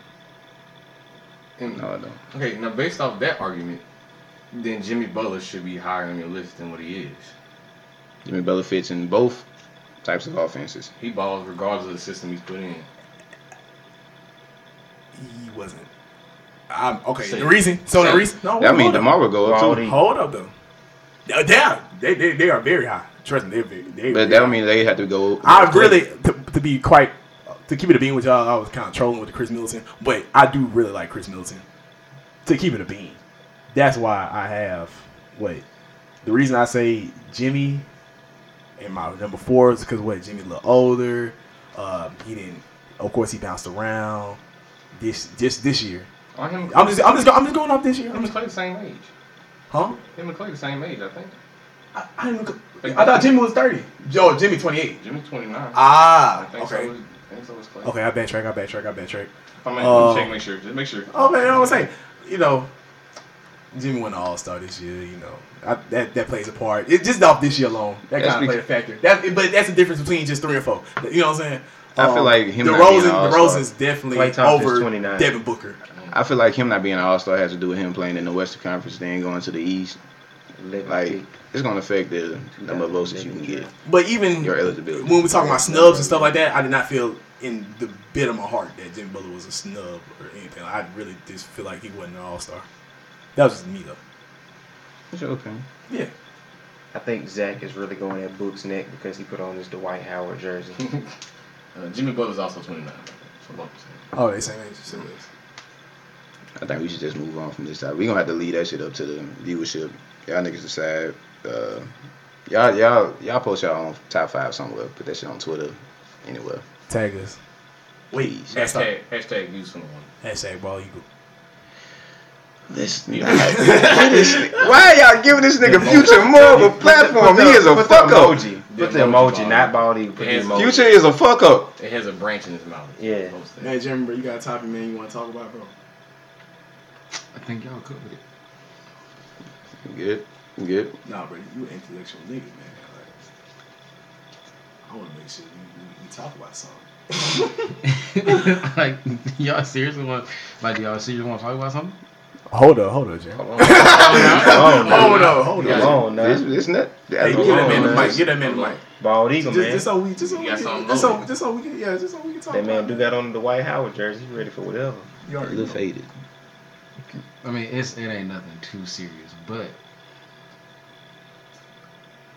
And, No, I don't. okay, now based off that argument, then Jimmy Butler should be higher on your list than what he is. Jimmy Butler fits in both types of offenses. He balls regardless of the system he's put in. He wasn't. I'm, okay, Say- the reason. So the reason. No, I mean, hold up. DeMar will go up Baldy. too. Hold up though. Yeah, They they, they, they are very high. Trust me, they're very. They're But that don't mean they have to go. I really, to, to be quite, to keep it a bean with y'all, I was kind of trolling with the Khris Middleton, but I do really like Khris Middleton. To keep it a bean, that's why I have. Wait, the reason I say Jimmy and my number four is because what Jimmy a little older. Um, he didn't. Of course, he bounced around. This just this year. Oh, him, I'm just I'm just I'm just going off this year. him and Klay the same age. huh? Him and Klay the same age, I think. I, I, didn't look- I thought Jimmy was thirty. Yo, Jimmy twenty eight. Jimmy's 29. I Ah, think okay. so. is- I think so. Okay, I backtrack. I backtrack. I backtrack. I mean, Uh, check, make sure. Just make sure. Oh man, I was saying, you know, Jimmy won the All Star this year. You know, I, that that plays a part. It just off this year alone. That kind of played a factor. That, but that's the difference between just three and four. You know what I'm saying? I feel um, like him the not being Rosen, an the All-Star- Rosen's definitely over 29. Devin Booker. I feel like him not being an All Star has to do with him playing in the Western Conference, then going to the East. Like it's gonna affect the number of votes that you can get, But even your eligibility. when we talk about snubs and stuff like that, I did not feel in the bit of my heart that Jimmy Butler was a snub or anything. I really just feel like he wasn't an All Star. That was just me though. It's your opinion. Yeah. I think Zach is really going at Book's neck because he put on this Dwight Howard jersey. *laughs* Uh, Jimmy Butler's also 29. So both the same. Oh, they same age. Same age. I think we should just move on from this side. We gonna have to leave that shit up to the viewership. Y'all niggas decide. Uh, y'all y'all y'all post y'all own top five somewhere. Put that shit on Twitter, anywhere. Tag us. Please. That's Hashtag, hashtag use from the one. Hashtag ball eagle. This, *laughs* why y'all giving this nigga Future more of a platform? He is a Put the fuck up. emoji. Put the The emoji emoji, ball. not baldy. Put the emoji. Future is a fuck up. It has a branch in his mouth. Yeah. Most things. Man, Jim, bro, you got a topic, man, you want to talk about, bro? I think y'all covered it. Good, good. Nah, bro, you intellectual nigga, man. Like, I want to make sure we, we, we talk about something. *laughs* like y'all seriously want like y'all seriously want to talk about something? Hold up, hold up, Jim. Hold on. Hold up, hold Come up. on, This, now. this not. Hey, that's give that man the mic. Give that man the mic. Bald eagle, man. just so we, just so You we, got can, something just so, loaded. just so we yeah, just so we can talk. That man do got on the Dwight Howard jersey. He ready for whatever. You a already little faded. I mean, it's it ain't nothing too serious, but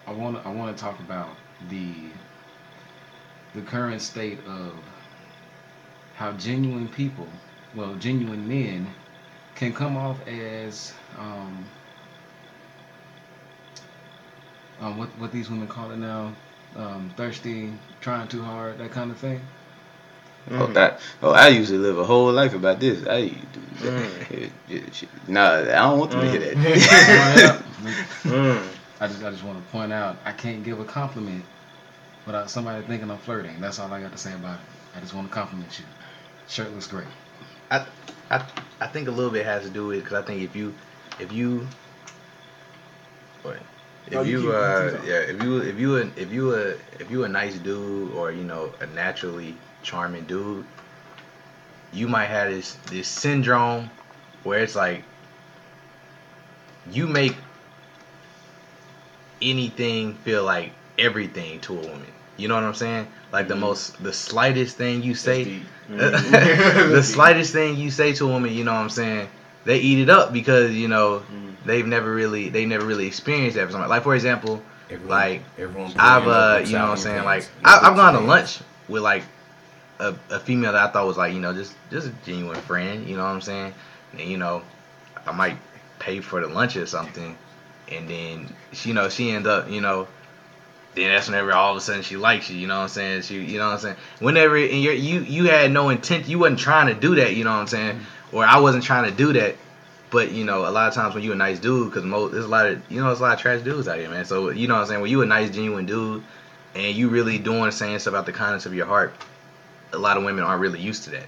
I want I want to talk about the the current state of how genuine people, well, genuine men, can come off as um, um what what these women call it now, um, thirsty, trying too hard, that kind of thing. Oh, that. Oh, I usually live a whole life about this. I do. Mm. *laughs* Yeah, shit. Nah, I don't want them to hear that. *laughs* Mm. I just I just want to point out I can't give a compliment without somebody thinking I'm flirting. That's all I got to say about it. I just want to compliment you. Shirt looks great. I, I, I think a little bit has to do with because I think if you, if you, if No, you you, uh, yeah, if you, if you, a, if you, a, if you a nice dude or you know a naturally charming dude, you might have this this syndrome where it's like you make anything feel like everything to a woman. You know what I'm saying? Like the most, the slightest thing you say, deep. *laughs* *laughs* the slightest thing you say to a woman, you know what I'm saying? They eat it up because you know Mm. they've never really, they never really experienced that. For. Like for example, Everyone, Like, everyone I've uh, you know what I'm saying? plans. Like I, I've gone to lunch with like a, a female that I thought was like you know just just a genuine friend. You know what I'm saying? And you know, I might pay for the lunch or something, and then she, you know she end up you know. Then that's whenever all of a sudden she likes you, you know what I'm saying? She, you know what I'm saying? Whenever and you you you had no intent, you wasn't trying to do that, you know what I'm saying? Mm-hmm. Or I wasn't trying to do that, but you know, a lot of times when you a nice dude, because most there's a lot of you know, there's a lot of trash dudes out here, man. So you know what I'm saying? When you a nice, genuine dude, and you really doing saying stuff out the kindness of your heart, a lot of women aren't really used to that.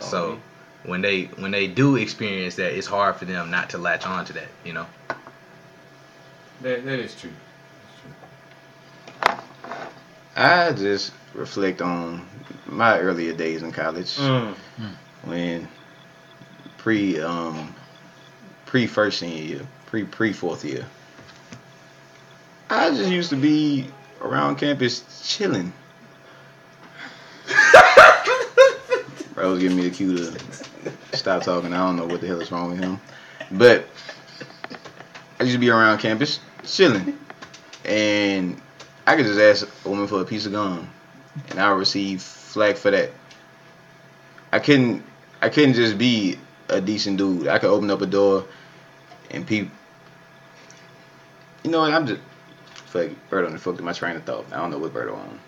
Oh, so when they when they do experience that, it's hard for them not to latch on to that. You know. That, that is true. I just reflect on my earlier days in college Mm. when pre um pre first senior year, pre pre fourth year. I just used to be around campus chilling. *laughs* Bro was giving me the cue to stop talking. I don't know what the hell is wrong with him. But I used to be around campus chilling. And I could just ask a woman for a piece of gum and I would receive flack for that. I couldn't I couldn't just be a decent dude. I could open up a door and people You know what, I'm just fuck. Bird on the fuck to my train of thought. I don't know what bird on.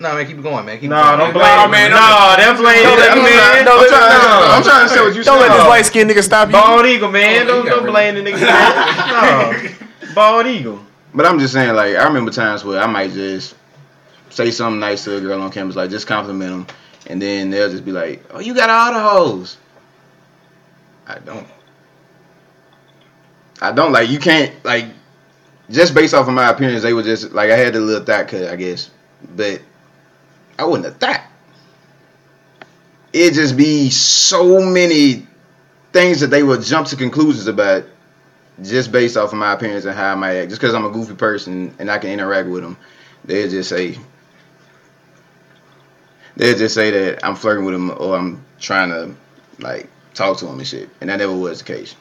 No man, keep going, man. Keep No, going. don't blame man, man. don't- No, don't blame don't let me- man. don't I'm let trying, me- to, I'm trying to say what you Don't let this white skinned nigga stop you. Bald eagle, man. Oh, Don't don't blame the nigga. *laughs* no, bald eagle. But I'm just saying, like, I remember times where I might just say something nice to a girl on campus, like just compliment them, and then they'll just be like, "Oh, you got all the hoes." I don't. I don't like you can't like just based off of my appearance. They were just like I had the little thought cut, I guess, but I wouldn't have thought. It just be so many things that they would jump to conclusions about just based off of my appearance and how I might act. Just because I'm a goofy person and I can interact with them, they'll just say, they'll just say that I'm flirting with them or I'm trying to like talk to them and shit. And that never was the case.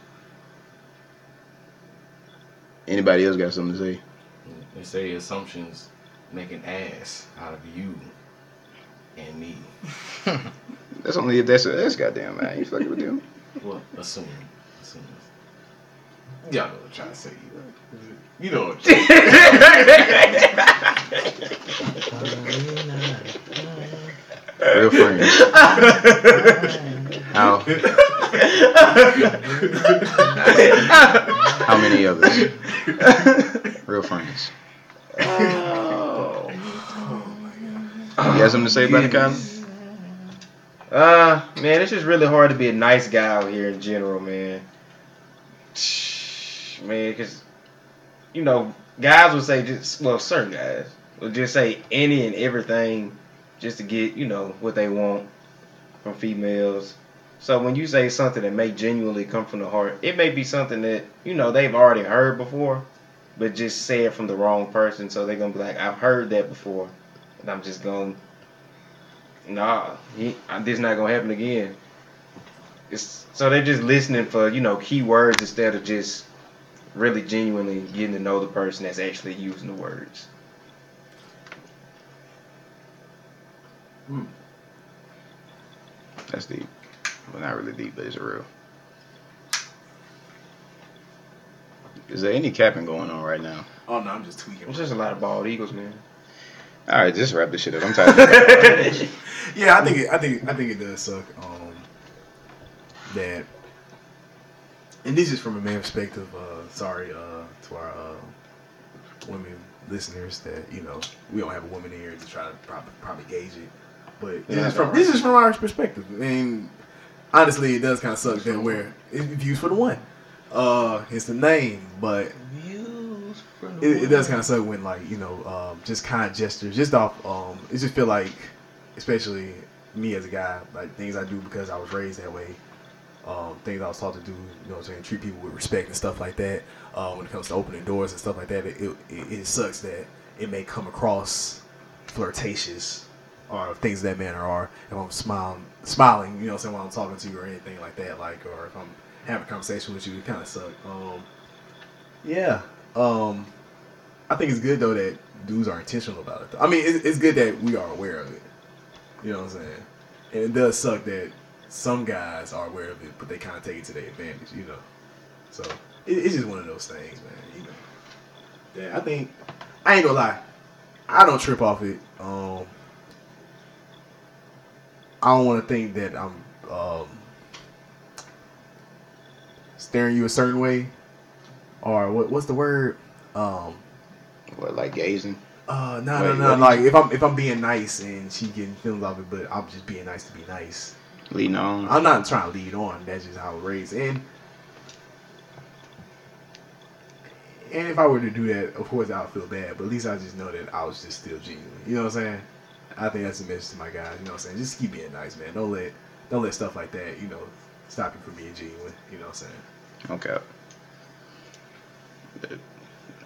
Anybody else got something to say? They say assumptions make an ass out of you and me. *laughs* That's only if that's that's goddamn man. You fucking with them. Well, assuming. Y'all know what I'm trying to say. You know what I'm saying. Real friends. How how many of us? Real friends. Oh. You got something to say about it, Colin? Uh, man, it's just really hard to be a nice guy out here in general, man. Man, because, you know, guys will say just, well, certain guys will just say any and everything just to get, you know, what they want from females. So when you say something that may genuinely come from the heart, it may be something that, you know, they've already heard before, but just say it from the wrong person. So they're to be like, I've heard that before. And I'm just going nah, he, this not gonna happen again. It's so they're just listening for you know key words instead of just really genuinely getting to know the person that's actually using the words. That's deep. Well, not really deep, but it's real. Is there any capping going on right now? Oh no, I'm just tweaking. It's just a lot of bald eagles, man. All right, just wrap this shit up. I'm tired. *laughs* Yeah, I think it, I think I think it does suck. Um, that, and this is from a man perspective. Uh, sorry uh, to our uh, women listeners that you know we don't have a woman in here to try to probably, probably gauge it. But this Yeah, is from this is from our perspective, and honestly, it does kind of suck that where it views for the one. Uh, it's the name, but views it, it does kind of suck when like you know um, just kind gestures just off um it just feel like especially me as a guy like things i do because i was raised that way um things i was taught to do you know what i'm saying treat people with respect and stuff like that uh, when it comes to opening doors and stuff like that it, it, it sucks that it may come across flirtatious or things of that manner, or if I'm smiling, smiling, you know, what I'm saying while I'm talking to you or anything like that, like, or if I'm having a conversation with you, it kind of sucks. Um, yeah. Um, I think it's good though that dudes are intentional about it. I mean, it's, it's good that we are aware of it. You know what I'm saying? And it does suck that some guys are aware of it, but they kind of take it to their advantage. You know. So it, it's just one of those things, man. You know. Yeah, I think I ain't gonna lie. I don't trip off it. Um, I don't want to think that I'm um, staring you a certain way, or what? What's the word? Um, What, like gazing? uh, no, Wait, no, no. Like if I'm if I'm being nice and she getting feelings off it, but I'm just being nice to be nice. Leading on. I'm not trying to lead on. That's just how it raised. And and if I were to do that, of course I would feel bad. But at least I just know that I was just still genuine. You know what I'm saying? I think that's a message to my guys. You know what I'm saying? Just keep being nice, man. Don't let don't let stuff like that, you know, stop you from being genuine. You know what I'm saying? Okay.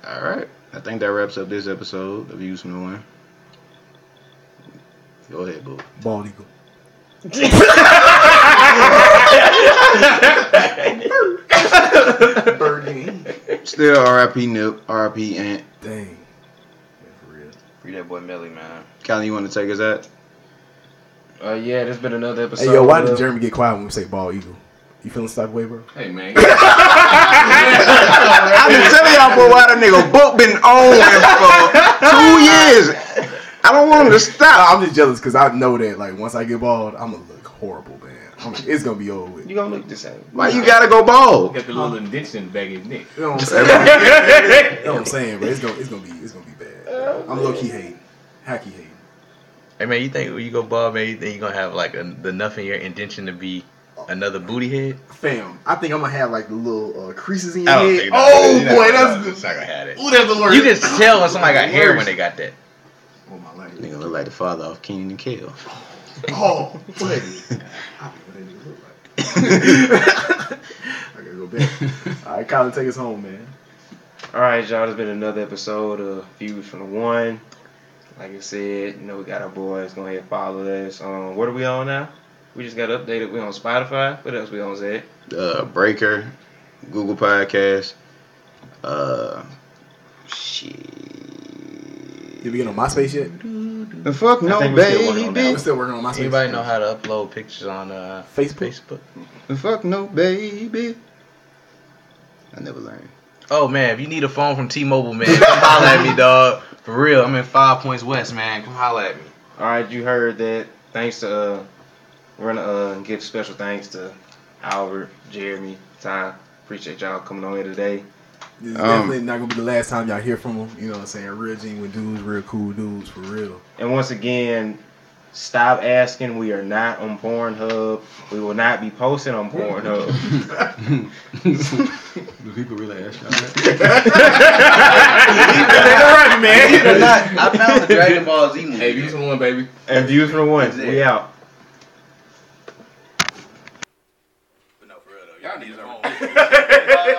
All right. I think that wraps up this episode of the One. Go ahead, boo. Bald eagle. Birdie. Still RIP Nip, RIP Ant. Dang. Yeah, for real. Free that boy Melly, man. Callie, you want to take us out? Uh, yeah, there's been another episode. Hey yo, why did Jeremy get quiet when we say ball eagle? You feeling stuck way, bro? Hey man, *laughs* I've been telling y'all for a while that nigga book been on for two years. I don't want him to stop. I'm just jealous because I know that like once I get bald, I'm gonna look horrible, man. I'm, it's gonna be over with. You gonna look the same. Why you gotta go bald? got the little indentation in the back of his neck. You know what I'm *laughs* saying? you know what I'm saying, bro? It's gonna it's gonna be it's gonna be bad. I'm low key hate, hacky hate. Hey man, you think when you go bald, man, you think you gonna have like a, the enough in your intention to be another booty head? Fam, I think I'm gonna have like the little uh, creases in your head. Oh boy, no, that's it's not gonna have it. Ooh, that's the worst. You can tell when somebody got hair when they got that. My life. Nigga look like the father of Kenan and Kel. *laughs* Oh, wait. *laughs* I know what that nigga look like. *laughs* I gotta go back. All right, Colin, take us home, man. All right, y'all. There's been another episode of Views from the One. Like I said, you know we got our boys. Go ahead, follow us. Um, what are we on now? We just got updated. We on Spotify. What else we on Zed? Uh, Breaker, Google Podcast. Uh, shit. Did we get on MySpace yet? The fuck no, I think we still working on that. baby. We're still working on MySpace. Anybody know how to upload pictures on uh, Facebook? Facebook? The fuck no, baby. I never learned. Oh man, if you need a phone from T-Mobile, man, come holler at me, dog. For real, I'm in Five Points West, man. Come holler at me. All right, you heard that. Thanks to uh, we're gonna uh, give special thanks to Albert, Jeremy, Ty. Appreciate y'all coming on here today. This is Um, definitely not gonna be the last time y'all hear from them. You know what I'm saying? Real genuine dudes, real cool dudes, for real. And once again, stop asking. We are not on Pornhub. We will not be posting on Pornhub. *laughs* Do people really ask y'all that? *laughs* I found the Dragon Ball Z movie. Hey, views from one, baby. and views from the one. We out. But no, for real though, y'all need a *laughs* phone.